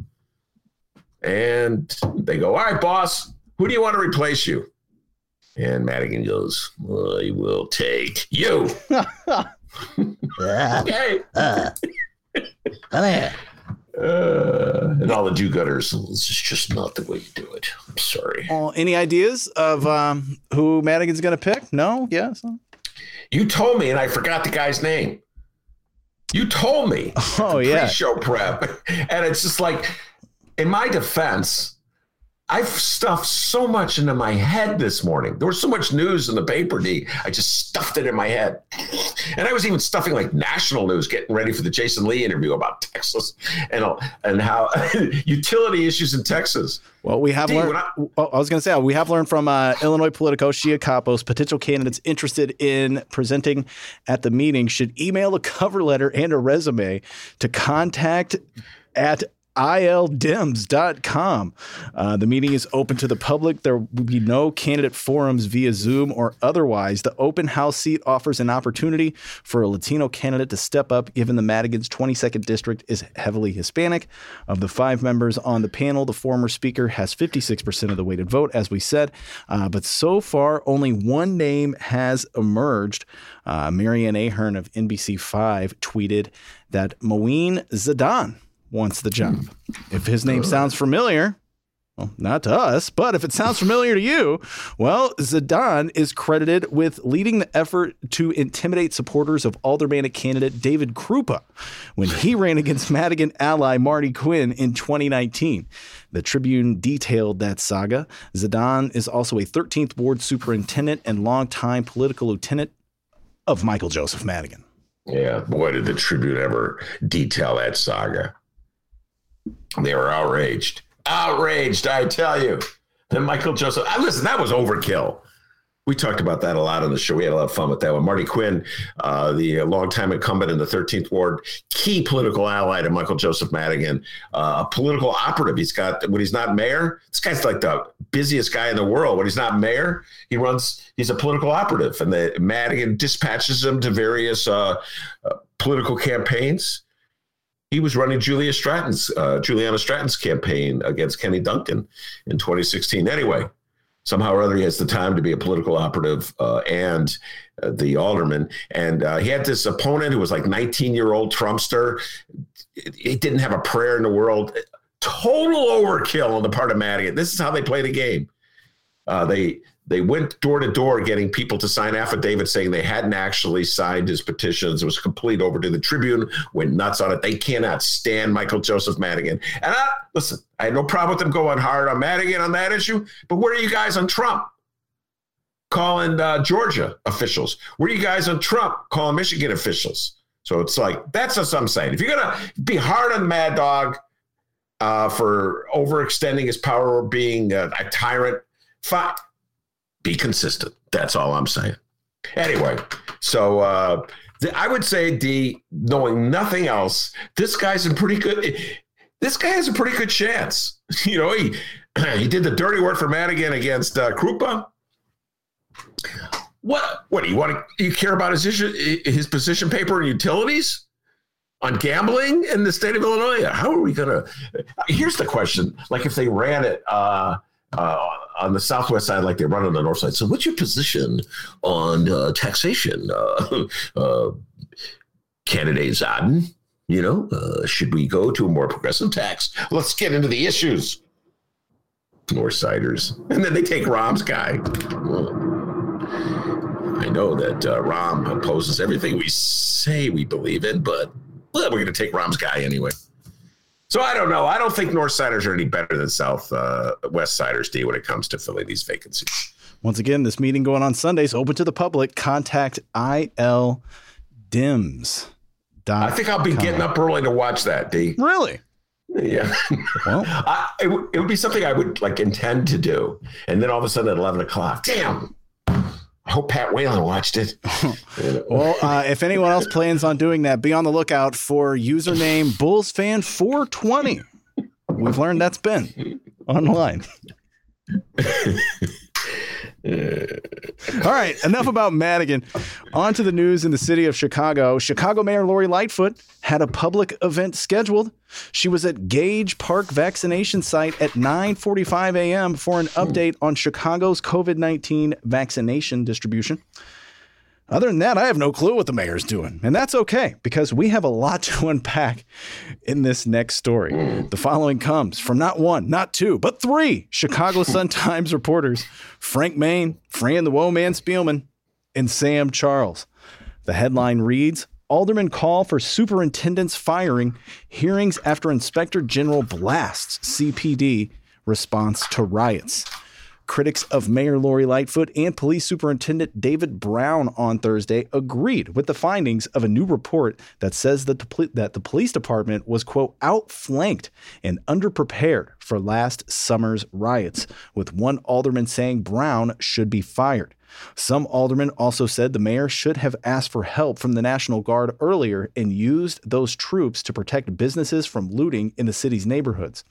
And they go, All right, boss, who do you want to replace you? And Madigan goes, I will take you. okay. Uh, Uh, and all the do gutters. This is just not the way you do it. I'm sorry. Well, any ideas of um, who Madigan's going to pick? No? Yes? You told me, and I forgot the guy's name. You told me. Oh yeah. Show prep, and it's just like, in my defense, I've stuffed so much into my head this morning. There was so much news in the paper, D. I just stuffed it in my head. And I was even stuffing like national news, getting ready for the Jason Lee interview about Texas and and how utility issues in Texas. Well, we have D, learned. I, well, I was going to say we have learned from uh, Illinois Politico Shia Kapos. Potential candidates interested in presenting at the meeting should email a cover letter and a resume to contact at ildems.com. Uh, the meeting is open to the public. There will be no candidate forums via Zoom or otherwise. The open house seat offers an opportunity for a Latino candidate to step up, given the Madigan's 22nd district is heavily Hispanic. Of the five members on the panel, the former speaker has 56% of the weighted vote, as we said. Uh, but so far, only one name has emerged. Uh, Mary Ann Ahern of NBC5 tweeted that Mouin Zeddan wants the job. Hmm. If his name sounds familiar, well, not to us, but if it sounds familiar to you, well, Zeddan is credited with leading the effort to intimidate supporters of aldermanic candidate David Krupa when he ran against Madigan ally Marty Quinn in 2019. The Tribune detailed that saga. Zeddan is also a 13th ward superintendent and longtime political lieutenant of Michael Joseph Madigan. Yeah, boy, did the Tribune ever detail that saga. They were outraged. Outraged, I tell you. Then Michael Joseph, I listen, that was overkill. We talked about that a lot on the show. We had a lot of fun with that one. Marty Quinn, uh, the longtime incumbent in the 13th Ward, key political ally to Michael Joseph Madigan, uh, a political operative. He's got, when he's not mayor, this guy's like the busiest guy in the world. When he's not mayor, he runs, he's a political operative. And the Madigan dispatches him to various uh, uh political campaigns. He was running Julia Stratton's, uh, Juliana Stratton's campaign against Kenny Dunkin in 2016. Anyway, somehow or other he has the time to be a political operative uh, and uh, the alderman. And uh, he had this opponent who was like 19 year old trumpster. He didn't have a prayer in the world. Total overkill on the part of madigan this is how they play the game. Uh, they they went door to door getting people to sign affidavits saying they hadn't actually signed his petitions. It was complete over to the Tribune, went nuts on it. They cannot stand Michael Joseph Madigan. And I, listen, I had no problem with them going hard on Madigan on that issue, but where are you guys on Trump? Calling uh, Georgia officials. Where are you guys on Trump calling Michigan officials? So it's like, that's what I'm saying. If you're going to be hard on Mad Dog uh, for overextending his power or being a, a tyrant, fine be consistent. That's all I'm saying. Anyway, so uh, the, I would say, D, knowing nothing else, this guy's in pretty good. This guy has a pretty good chance. You know, he he did the dirty work for Madigan against uh, Krupa. What? What do you want to? You care about his issue, his position paper and utilities on gambling in the state of Illinois? How are we to? Here's the question: Like, if they ran it. Uh, uh, on the southwest side like they run on the north side. So, what's your position on uh, taxation, uh, uh, candidate? You know, uh, should we go to a more progressive tax? Let's get into the issues. Northsiders, and then they take Rahm's guy. I know that uh, Rahm opposes everything we say we believe in, but well, we're going to take Rahm's guy anyway. So I don't know. I don't think North Siders are any better than South uh, West Siders do when it comes to filling these vacancies. Once again, this meeting going on Sundays, open to the public. Contact IL Dims. I think I'll be getting up early to watch that, D. Really? Yeah. Well, I, it, it, would be something I would like intend to do. And then all of a sudden at 11 o'clock, damn, I hope Pat Whalen watched it. well, uh, if anyone else plans on doing that, be on the lookout for username BullsFan420. We've learned that's been online. All right, enough about Madigan. On to the news in the city of Chicago. Chicago Mayor Lori Lightfoot had a public event scheduled. She was at Gage Park vaccination site at 9:45 a.m. for an update on Chicago's COVID-19 vaccination distribution. Other than that, I have no clue what the mayor's doing. And that's okay because we have a lot to unpack in this next story. The following comes from not one, not two, but three Chicago Sun-Times reporters Frank Main, Fran the Woman Spielman, and Sam Charles. The headline reads Alderman call for superintendent's firing, hearings after Inspector General blasts CPD response to riots. Critics of Mayor Lori Lightfoot and Police Superintendent David Brown on Thursday agreed with the findings of a new report that says that the, that the police department was, quote, outflanked and underprepared for last summer's riots, with one alderman saying Brown should be fired. Some aldermen also said the mayor should have asked for help from the National Guard earlier and used those troops to protect businesses from looting in the city's neighborhoods.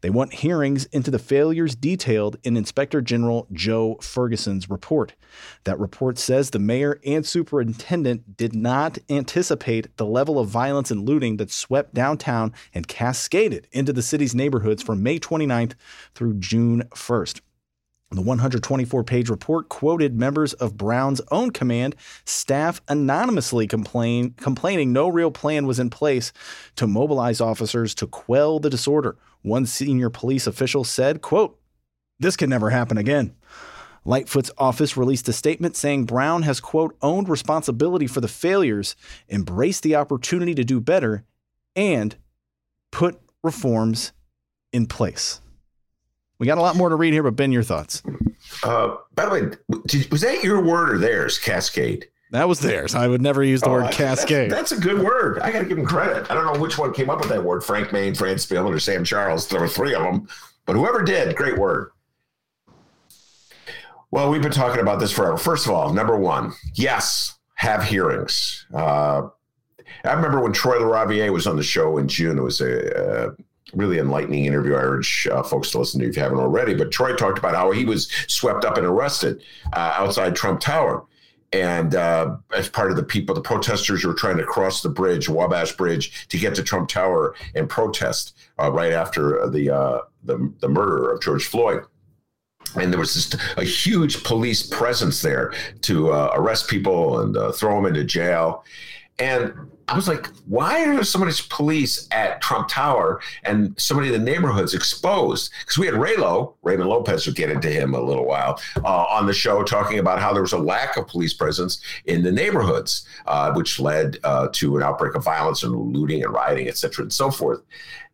They want hearings into the failures detailed in Inspector General Joe Ferguson's report. That report says the mayor and superintendent did not anticipate the level of violence and looting that swept downtown and cascaded into the city's neighborhoods from May 29th through June 1st. The 124 page report quoted members of Brown's own command staff anonymously complain, complaining no real plan was in place to mobilize officers to quell the disorder. One senior police official said, quote, This can never happen again. Lightfoot's office released a statement saying Brown has, quote, owned responsibility for the failures, embraced the opportunity to do better, and put reforms in place. We got a lot more to read here, but Ben, your thoughts. Uh, by the way, did, was that your word or theirs? Cascade. That was theirs. I would never use the oh, word cascade. That's, that's, a good word. I got to give him credit. I don't know which one came up with that word Frank Main, Fran Spielman, or Sam Charles. There were three of them, but whoever did, great word. Well, we've been talking about this forever. First of all, number one, yes, have hearings. Uh, I remember when Troy LaRaviere was on the show in June. It was a, a really enlightening interview. I urge uh, folks to listen to if you haven't already. But Troy talked about how he was swept up and arrested uh, outside Trump Tower. And uh, as part of the people, the protesters were trying to cross the bridge, Wabash Bridge, to get to Trump Tower and protest uh, right after the, uh, the the murder of George Floyd and there was just a huge police presence there to uh, arrest people and uh, throw them into jail. And I was like, why are there so many police at Trump Tower and so many of the neighborhoods exposed? Because we had Raylo, Raymond Lopez, will get into him a little while, uh, on the show talking about how there was a lack of police presence in the neighborhoods, uh, which led uh, to an outbreak of violence and looting and rioting, et cetera, and so forth.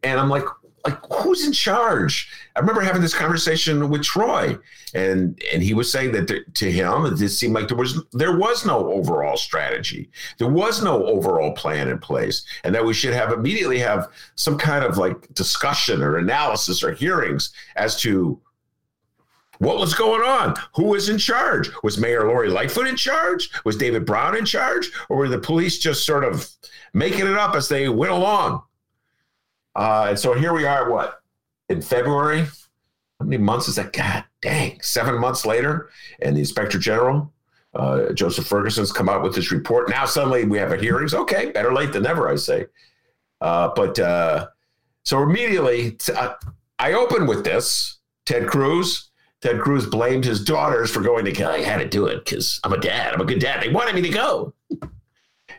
And I'm like, like who's in charge? I remember having this conversation with Troy, and and he was saying that to, to him it seemed like there was there was no overall strategy, there was no overall plan in place, and that we should have immediately have some kind of like discussion or analysis or hearings as to what was going on? Who was in charge? Was Mayor Lori Lightfoot in charge? Was David Brown in charge? Or were the police just sort of making it up as they went along? Uh, and so here we are, what, in February? How many months is that? God dang, seven months later. And the inspector general, uh, Joseph Ferguson's come out with this report. Now suddenly we have a hearings. Okay, better late than never, I say. Uh, but uh, so immediately, uh, I open with this Ted Cruz. Ted Cruz blamed his daughters for going to kill. I had to do it because I'm a dad. I'm a good dad. They wanted me to go.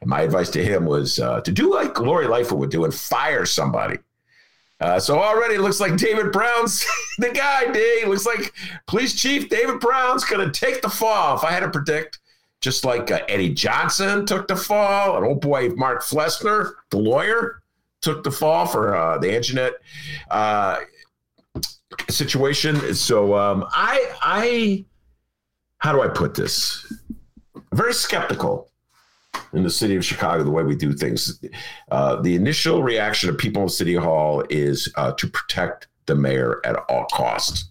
And my advice to him was uh, to do like Lori Lightfoot would do and fire somebody. Uh, so already it looks like David Brown's the guy, Dave. Looks like police chief David Brown's going to take the fall. If I had to predict, just like uh, Eddie Johnson took the fall, and old boy Mark Flessner, the lawyer, took the fall for uh, the Anjanette uh, situation. So um, I, I, how do I put this? Very skeptical in the city of Chicago, the way we do things. Uh, the initial reaction of people in City Hall is uh, to protect the mayor at all costs.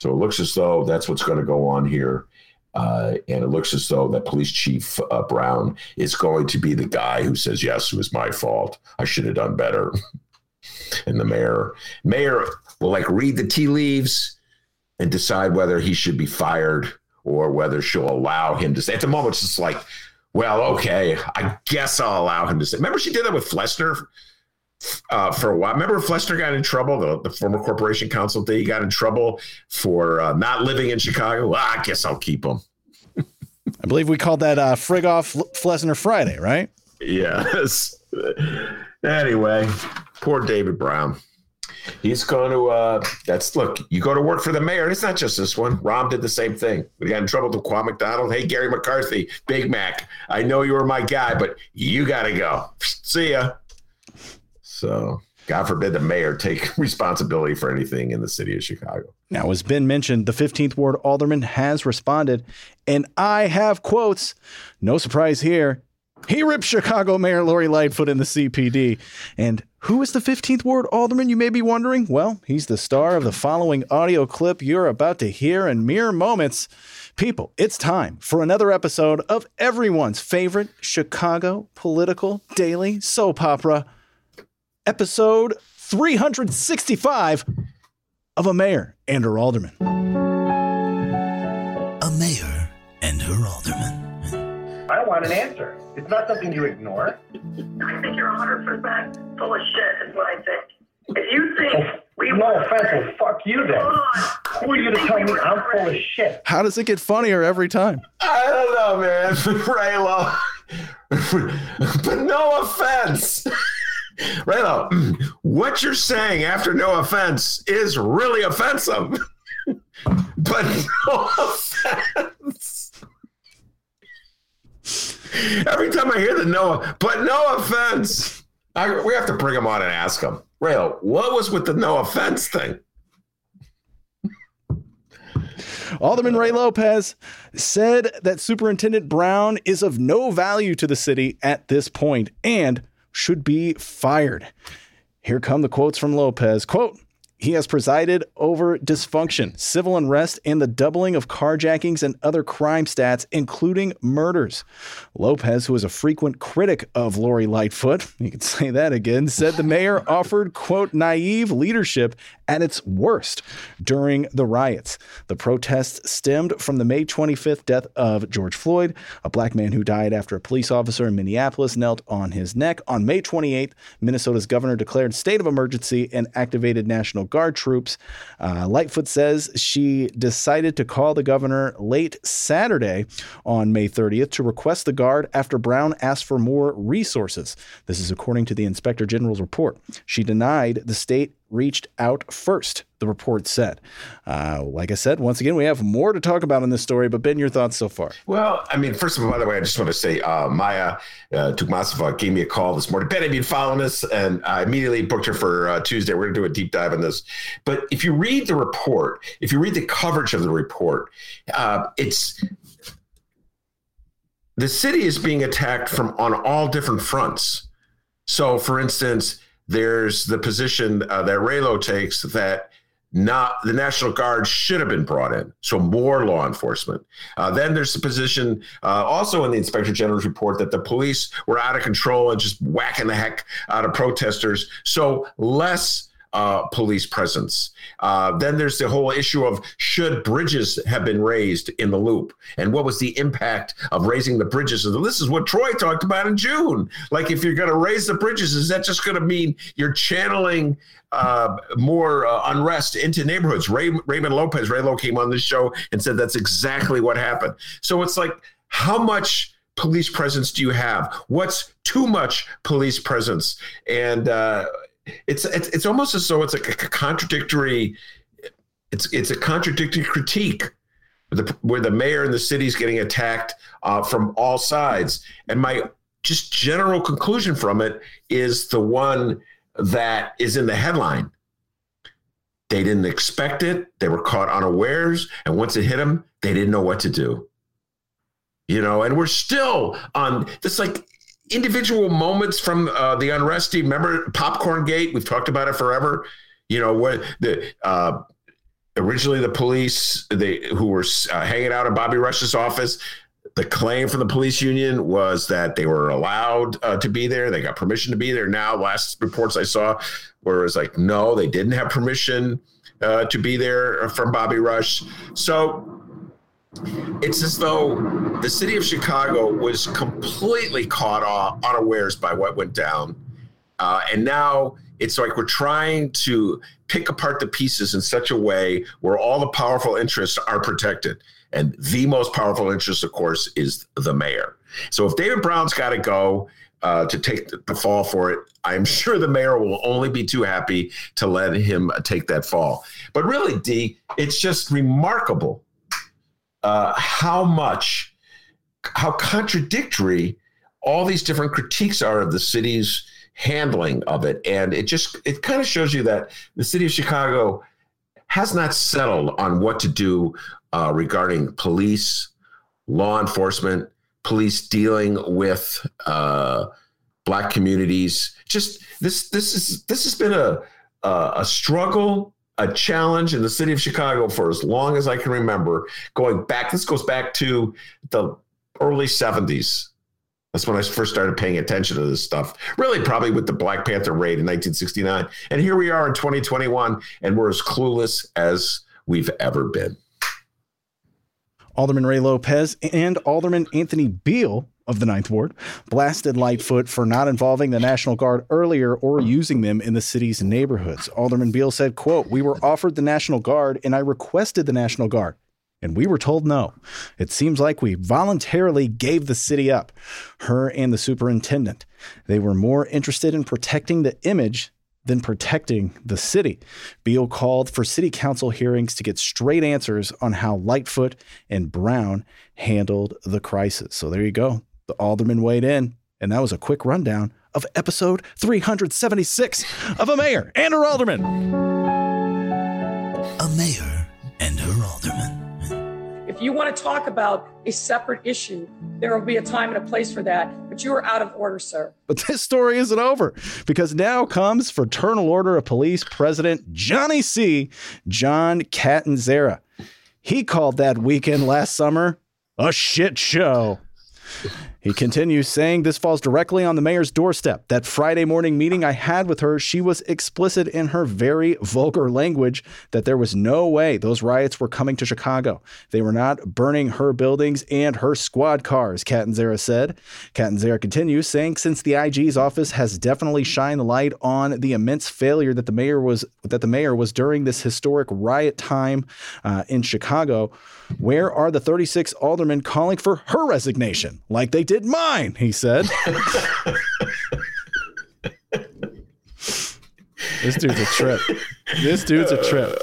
So it looks as though that's what's going to go on here. Uh, and it looks as though that police chief uh, Brown is going to be the guy who says, Yes, it was my fault. I should have done better. and the mayor, mayor will like read the tea leaves and decide whether he should be fired or whether she'll allow him to stay. At the moment, it's just like, well, okay, I guess I'll allow him to say. Remember, she did that with Flessner uh, for a while. Remember, Flessner got in trouble. The, the former corporation counsel did. He got in trouble for uh, not living in Chicago. Well, I guess I'll keep him. I believe we called that uh, Frig off Flessner Friday, right? Yes. anyway, poor David Brown. He's going to. Uh, that's look. You go to work for the mayor. It's not just this one. Rahm did the same thing. We got in trouble with Quan McDonald. Hey, Gary McCarthy, Big Mac. I know you were my guy, but you got to go. See ya. So, God forbid the mayor take responsibility for anything in the city of Chicago. Now, as Ben mentioned, the 15th Ward Alderman has responded, and I have quotes. No surprise here. He ripped Chicago Mayor Lori Lightfoot in the CPD. And who is the 15th Ward Alderman, you may be wondering? Well, he's the star of the following audio clip you're about to hear in mere moments. People, it's time for another episode of everyone's favorite Chicago political daily soap opera, episode 365 of A Mayor and Her Alderman. A mayor and her alderman. I want an answer. It's not something you ignore. I think you're 100% full of shit, is what I think. If you think oh, we No offense, well, fuck you then. Who are you to tell me I'm full of shit? How does it get funnier every time? I don't know, man. Raylo. but no offense. Raylo, what you're saying after no offense is really offensive. but no offense. Every time I hear the no, but no offense, I, we have to bring him on and ask him, Raylo, what was with the no offense thing? Alderman Ray Lopez said that Superintendent Brown is of no value to the city at this point and should be fired. Here come the quotes from Lopez. Quote, He has presided over dysfunction, civil unrest, and the doubling of carjackings and other crime stats, including murders. Lopez, who is a frequent critic of Lori Lightfoot, you can say that again, said the mayor offered, quote, naive leadership at its worst during the riots. The protests stemmed from the May 25th death of George Floyd, a black man who died after a police officer in Minneapolis knelt on his neck. On May 28th, Minnesota's governor declared state of emergency and activated National Guard troops. Uh, Lightfoot says she decided to call the governor late Saturday on May 30th to request the Guard after Brown asked for more resources. This is according to the Inspector General's report. She denied the state reached out first, the report said. Uh, like I said, once again, we have more to talk about in this story, but Ben, your thoughts so far? Well, I mean, first of all, by the way, I just want to say uh, Maya uh, Dukmasova gave me a call this morning. Ben, I've been following this, and I immediately booked her for uh, Tuesday. We're going to do a deep dive on this. But if you read the report, if you read the coverage of the report, uh, it's the city is being attacked from on all different fronts. So, for instance, there's the position uh, that Raylo takes that not the National Guard should have been brought in, so more law enforcement. Uh, then there's the position uh, also in the Inspector General's report that the police were out of control and just whacking the heck out of protesters, so less uh, police presence. Uh, then there's the whole issue of should bridges have been raised in the loop, and what was the impact of raising the bridges? And this is what Troy talked about in June. Like, if you're going to raise the bridges, is that just going to mean you're channeling uh, more uh, unrest into neighborhoods? Ray, Raymond Lopez, Raylo came on this show and said that's exactly what happened. So it's like, how much police presence do you have? What's too much police presence? And uh, it's, it's it's almost as though it's a contradictory. It's it's a contradictory critique. Where the, where the mayor and the city is getting attacked uh, from all sides, and my just general conclusion from it is the one that is in the headline. They didn't expect it. They were caught unawares. And once it hit them, they didn't know what to do. You know, and we're still on this like individual moments from uh, the unrest. Remember Popcorn Gate? We've talked about it forever. You know, where the uh, originally the police they who were uh, hanging out at Bobby Rush's office. The claim from the police union was that they were allowed uh, to be there. They got permission to be there. Now, last reports I saw, where it was like, no, they didn't have permission uh, to be there from Bobby Rush. So it's as though the city of Chicago was completely caught off, unawares by what went down. Uh, and now it's like we're trying to pick apart the pieces in such a way where all the powerful interests are protected. And the most powerful interest, of course, is the mayor. So if David Brown's got to go uh, to take the fall for it, I'm sure the mayor will only be too happy to let him take that fall. But really, D, it's just remarkable uh, how much, how contradictory all these different critiques are of the city's handling of it. And it just, it kind of shows you that the city of Chicago has not settled on what to do uh, regarding police, law enforcement, police dealing with uh, black communities. Just this, this is this has been a a, a struggle a challenge in the city of Chicago for as long as I can remember. Going back, this goes back to the early 70s. That's when I first started paying attention to this stuff. Really, probably with the Black Panther raid in 1969. And here we are in 2021, and we're as clueless as we've ever been. Alderman Ray Lopez and Alderman Anthony Beale of the Ninth Ward blasted Lightfoot for not involving the National Guard earlier or using them in the city's neighborhoods. Alderman Beale said, quote, We were offered the National Guard and I requested the National Guard. And we were told no. It seems like we voluntarily gave the city up, her and the superintendent. They were more interested in protecting the image than protecting the city. Beale called for city council hearings to get straight answers on how Lightfoot and Brown handled the crisis. So there you go. The alderman weighed in, and that was a quick rundown of episode 376 of A Mayor and Her Alderman. A mayor and her alderman. If you want to talk about a separate issue, there will be a time and a place for that. But you are out of order, sir. But this story isn't over because now comes Fraternal Order of Police President Johnny C. John Catanzara. He called that weekend last summer a shit show. He continues saying this falls directly on the mayor's doorstep. That Friday morning meeting I had with her, she was explicit in her very vulgar language that there was no way those riots were coming to Chicago. They were not burning her buildings and her squad cars, Catanzara said. Catanzara continues saying since the IG's office has definitely shined the light on the immense failure that the mayor was that the mayor was during this historic riot time uh, in Chicago, where are the 36 aldermen calling for her resignation like they did mine, he said. this dude's a trip. This dude's a trip.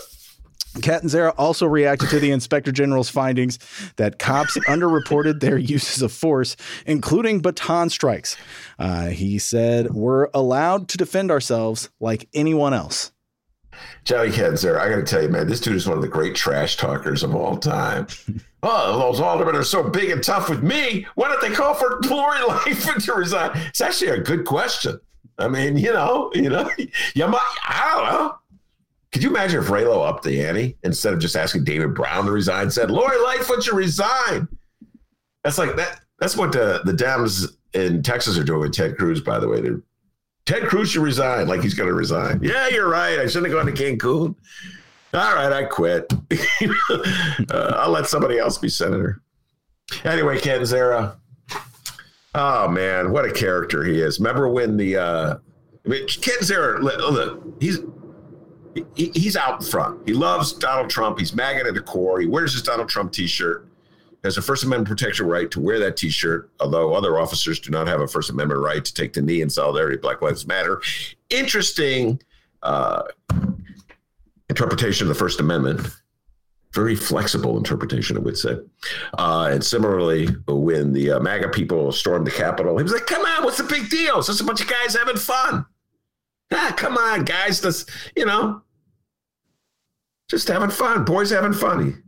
Catanzara also reacted to the inspector general's findings that cops underreported their uses of force, including baton strikes. Uh, he said, We're allowed to defend ourselves like anyone else. Johnny Catanzara, I got to tell you, man, this dude is one of the great trash talkers of all time. oh, those aldermen are so big and tough with me. Why don't they call for Lori Lightfoot to resign? It's actually a good question. I mean, you know, you know, you might, I don't know. Could you imagine if Raylo upped the ante instead of just asking David Brown to resign, said Lori Lightfoot should resign? That's like that. That's what the the Dems in Texas are doing with Ted Cruz. By the way, they're Ted Cruz should resign, like he's going to resign. Yeah, you're right. I shouldn't have gone to Cancun. All right, I quit. uh, I'll let somebody else be senator. Anyway, Catanzara. Oh man, what a character he is! Remember when the uh, I mean, Catanzara? Look, he's he, he's out front. He loves Donald Trump. He's maggot at the core. He wears his Donald Trump T-shirt. Has a First Amendment protection right to wear that T-shirt, although other officers do not have a First Amendment right to take the knee in solidarity. Black Lives Matter. Interesting uh, interpretation of the First Amendment. Very flexible interpretation, I would say. Uh, and similarly, when the uh, MAGA people stormed the Capitol, he was like, "Come on, what's the big deal? It's just a bunch of guys having fun." Ah, come on, guys. This, you know, just having fun. Boys having fun.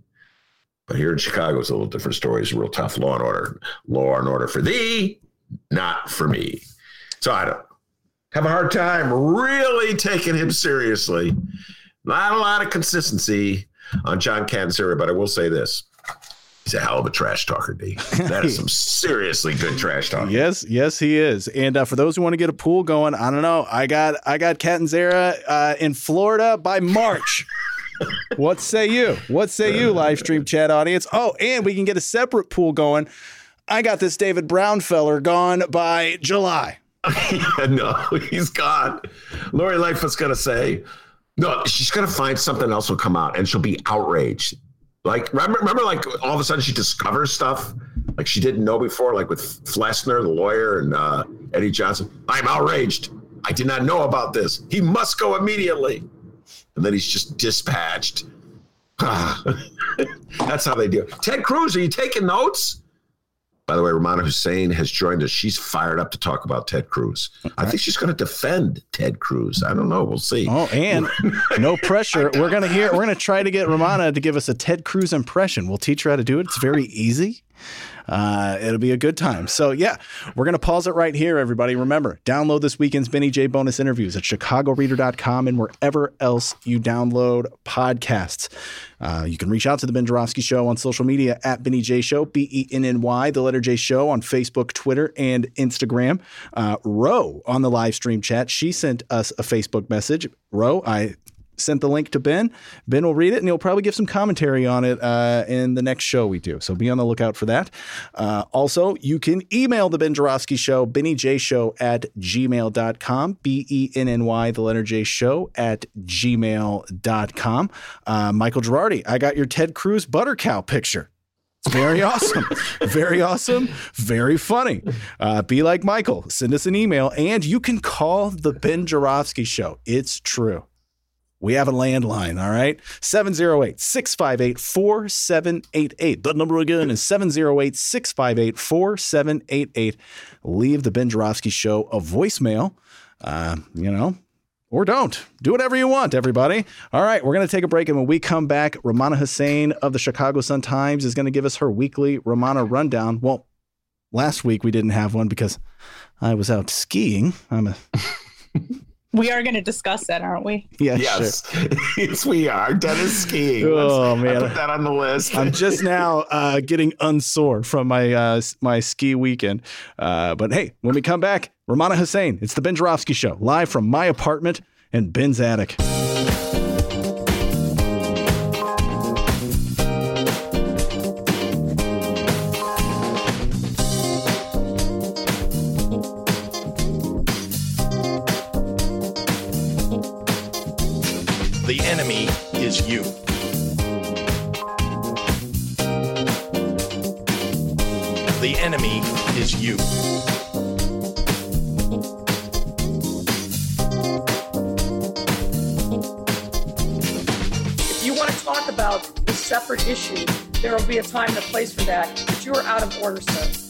But here in Chicago, it's a little different story. It's real tough law and order. Law and order for thee, not for me. So I don't have a hard time really taking him seriously. Not a lot of consistency on John Catanzara, but I will say this. He's a hell of a trash talker, D. That is some seriously good trash talk. Yes, yes, he is. And uh, for those who want to get a pool going, I don't know. I got I got Catanzara uh, in Florida by March. What say you? What say you, live stream chat audience? Oh, and we can get a separate pool going. I got this David Brown feller gone by July. no, he's gone. Lori Lightfoot's gonna say, no, she's gonna find something else will come out, and she'll be outraged. Like remember, remember, like all of a sudden she discovers stuff like she didn't know before, like with Flessner, the lawyer, and uh, Eddie Johnson. I'm outraged. I did not know about this. He must go immediately. And then he's just dispatched. Ah. That's how they do. it. Ted Cruz, are you taking notes? By the way, Rummana Hussain has joined us. She's fired up to talk about Ted Cruz. I think she's going to defend Ted Cruz. I don't know. We'll see. Oh, and no pressure. We're gonna hear. We're gonna try to get Rummana to give us a Ted Cruz impression. We'll teach her how to do it. It's very easy. Uh, it'll be a good time. So, yeah, we're going to pause it right here, everybody. Remember, download this weekend's Benny J bonus interviews at chicagoreader.com and wherever else you download podcasts. Uh, you can reach out to the Ben Joravsky Show on social media at Benny J Show, B E N N Y, the letter J Show on Facebook, Twitter, and Instagram. Uh, Ro on the live stream chat, she sent us a Facebook message. Ro, I sent the link to Ben. Ben will read it and he'll probably give some commentary on it uh, in the next show we do. So be on the lookout for that. Uh, also, you can email the Ben Joravsky Show, Benny J Show at gmail.com, B E N N Y, the letter J Show at gmail.com. Uh, Michael Girardi, I got your Ted Cruz butter cow picture. Very awesome. very awesome. Very funny. Uh, be like Michael. Send us an email and you can call the Ben Joravsky Show. It's true. We have a landline, all right? 708 658 4788. The number again is 708 658 4788. Leave the Ben Joravsky Show a voicemail, uh, you know, or don't. Do whatever you want, everybody. All right, we're going to take a break. And when we come back, Rummana Hussain of the Chicago Sun Times is going to give us her weekly Rummana rundown. Well, last week we didn't have one because I was out skiing. I'm a We are going to discuss that, aren't we? yeah, yes, sure. yes, we are. Dennis skiing. Let's- Oh, I man. put that on the list. I'm just now uh, getting unsore from my uh, my ski weekend. Uh, but hey, when we come back, Rummana Hussain, it's the Ben Joravsky Show, live from my apartment and Ben's attic. You. If you want to talk about the separate issue, there will be a time and a place for that, but you are out of order, sir.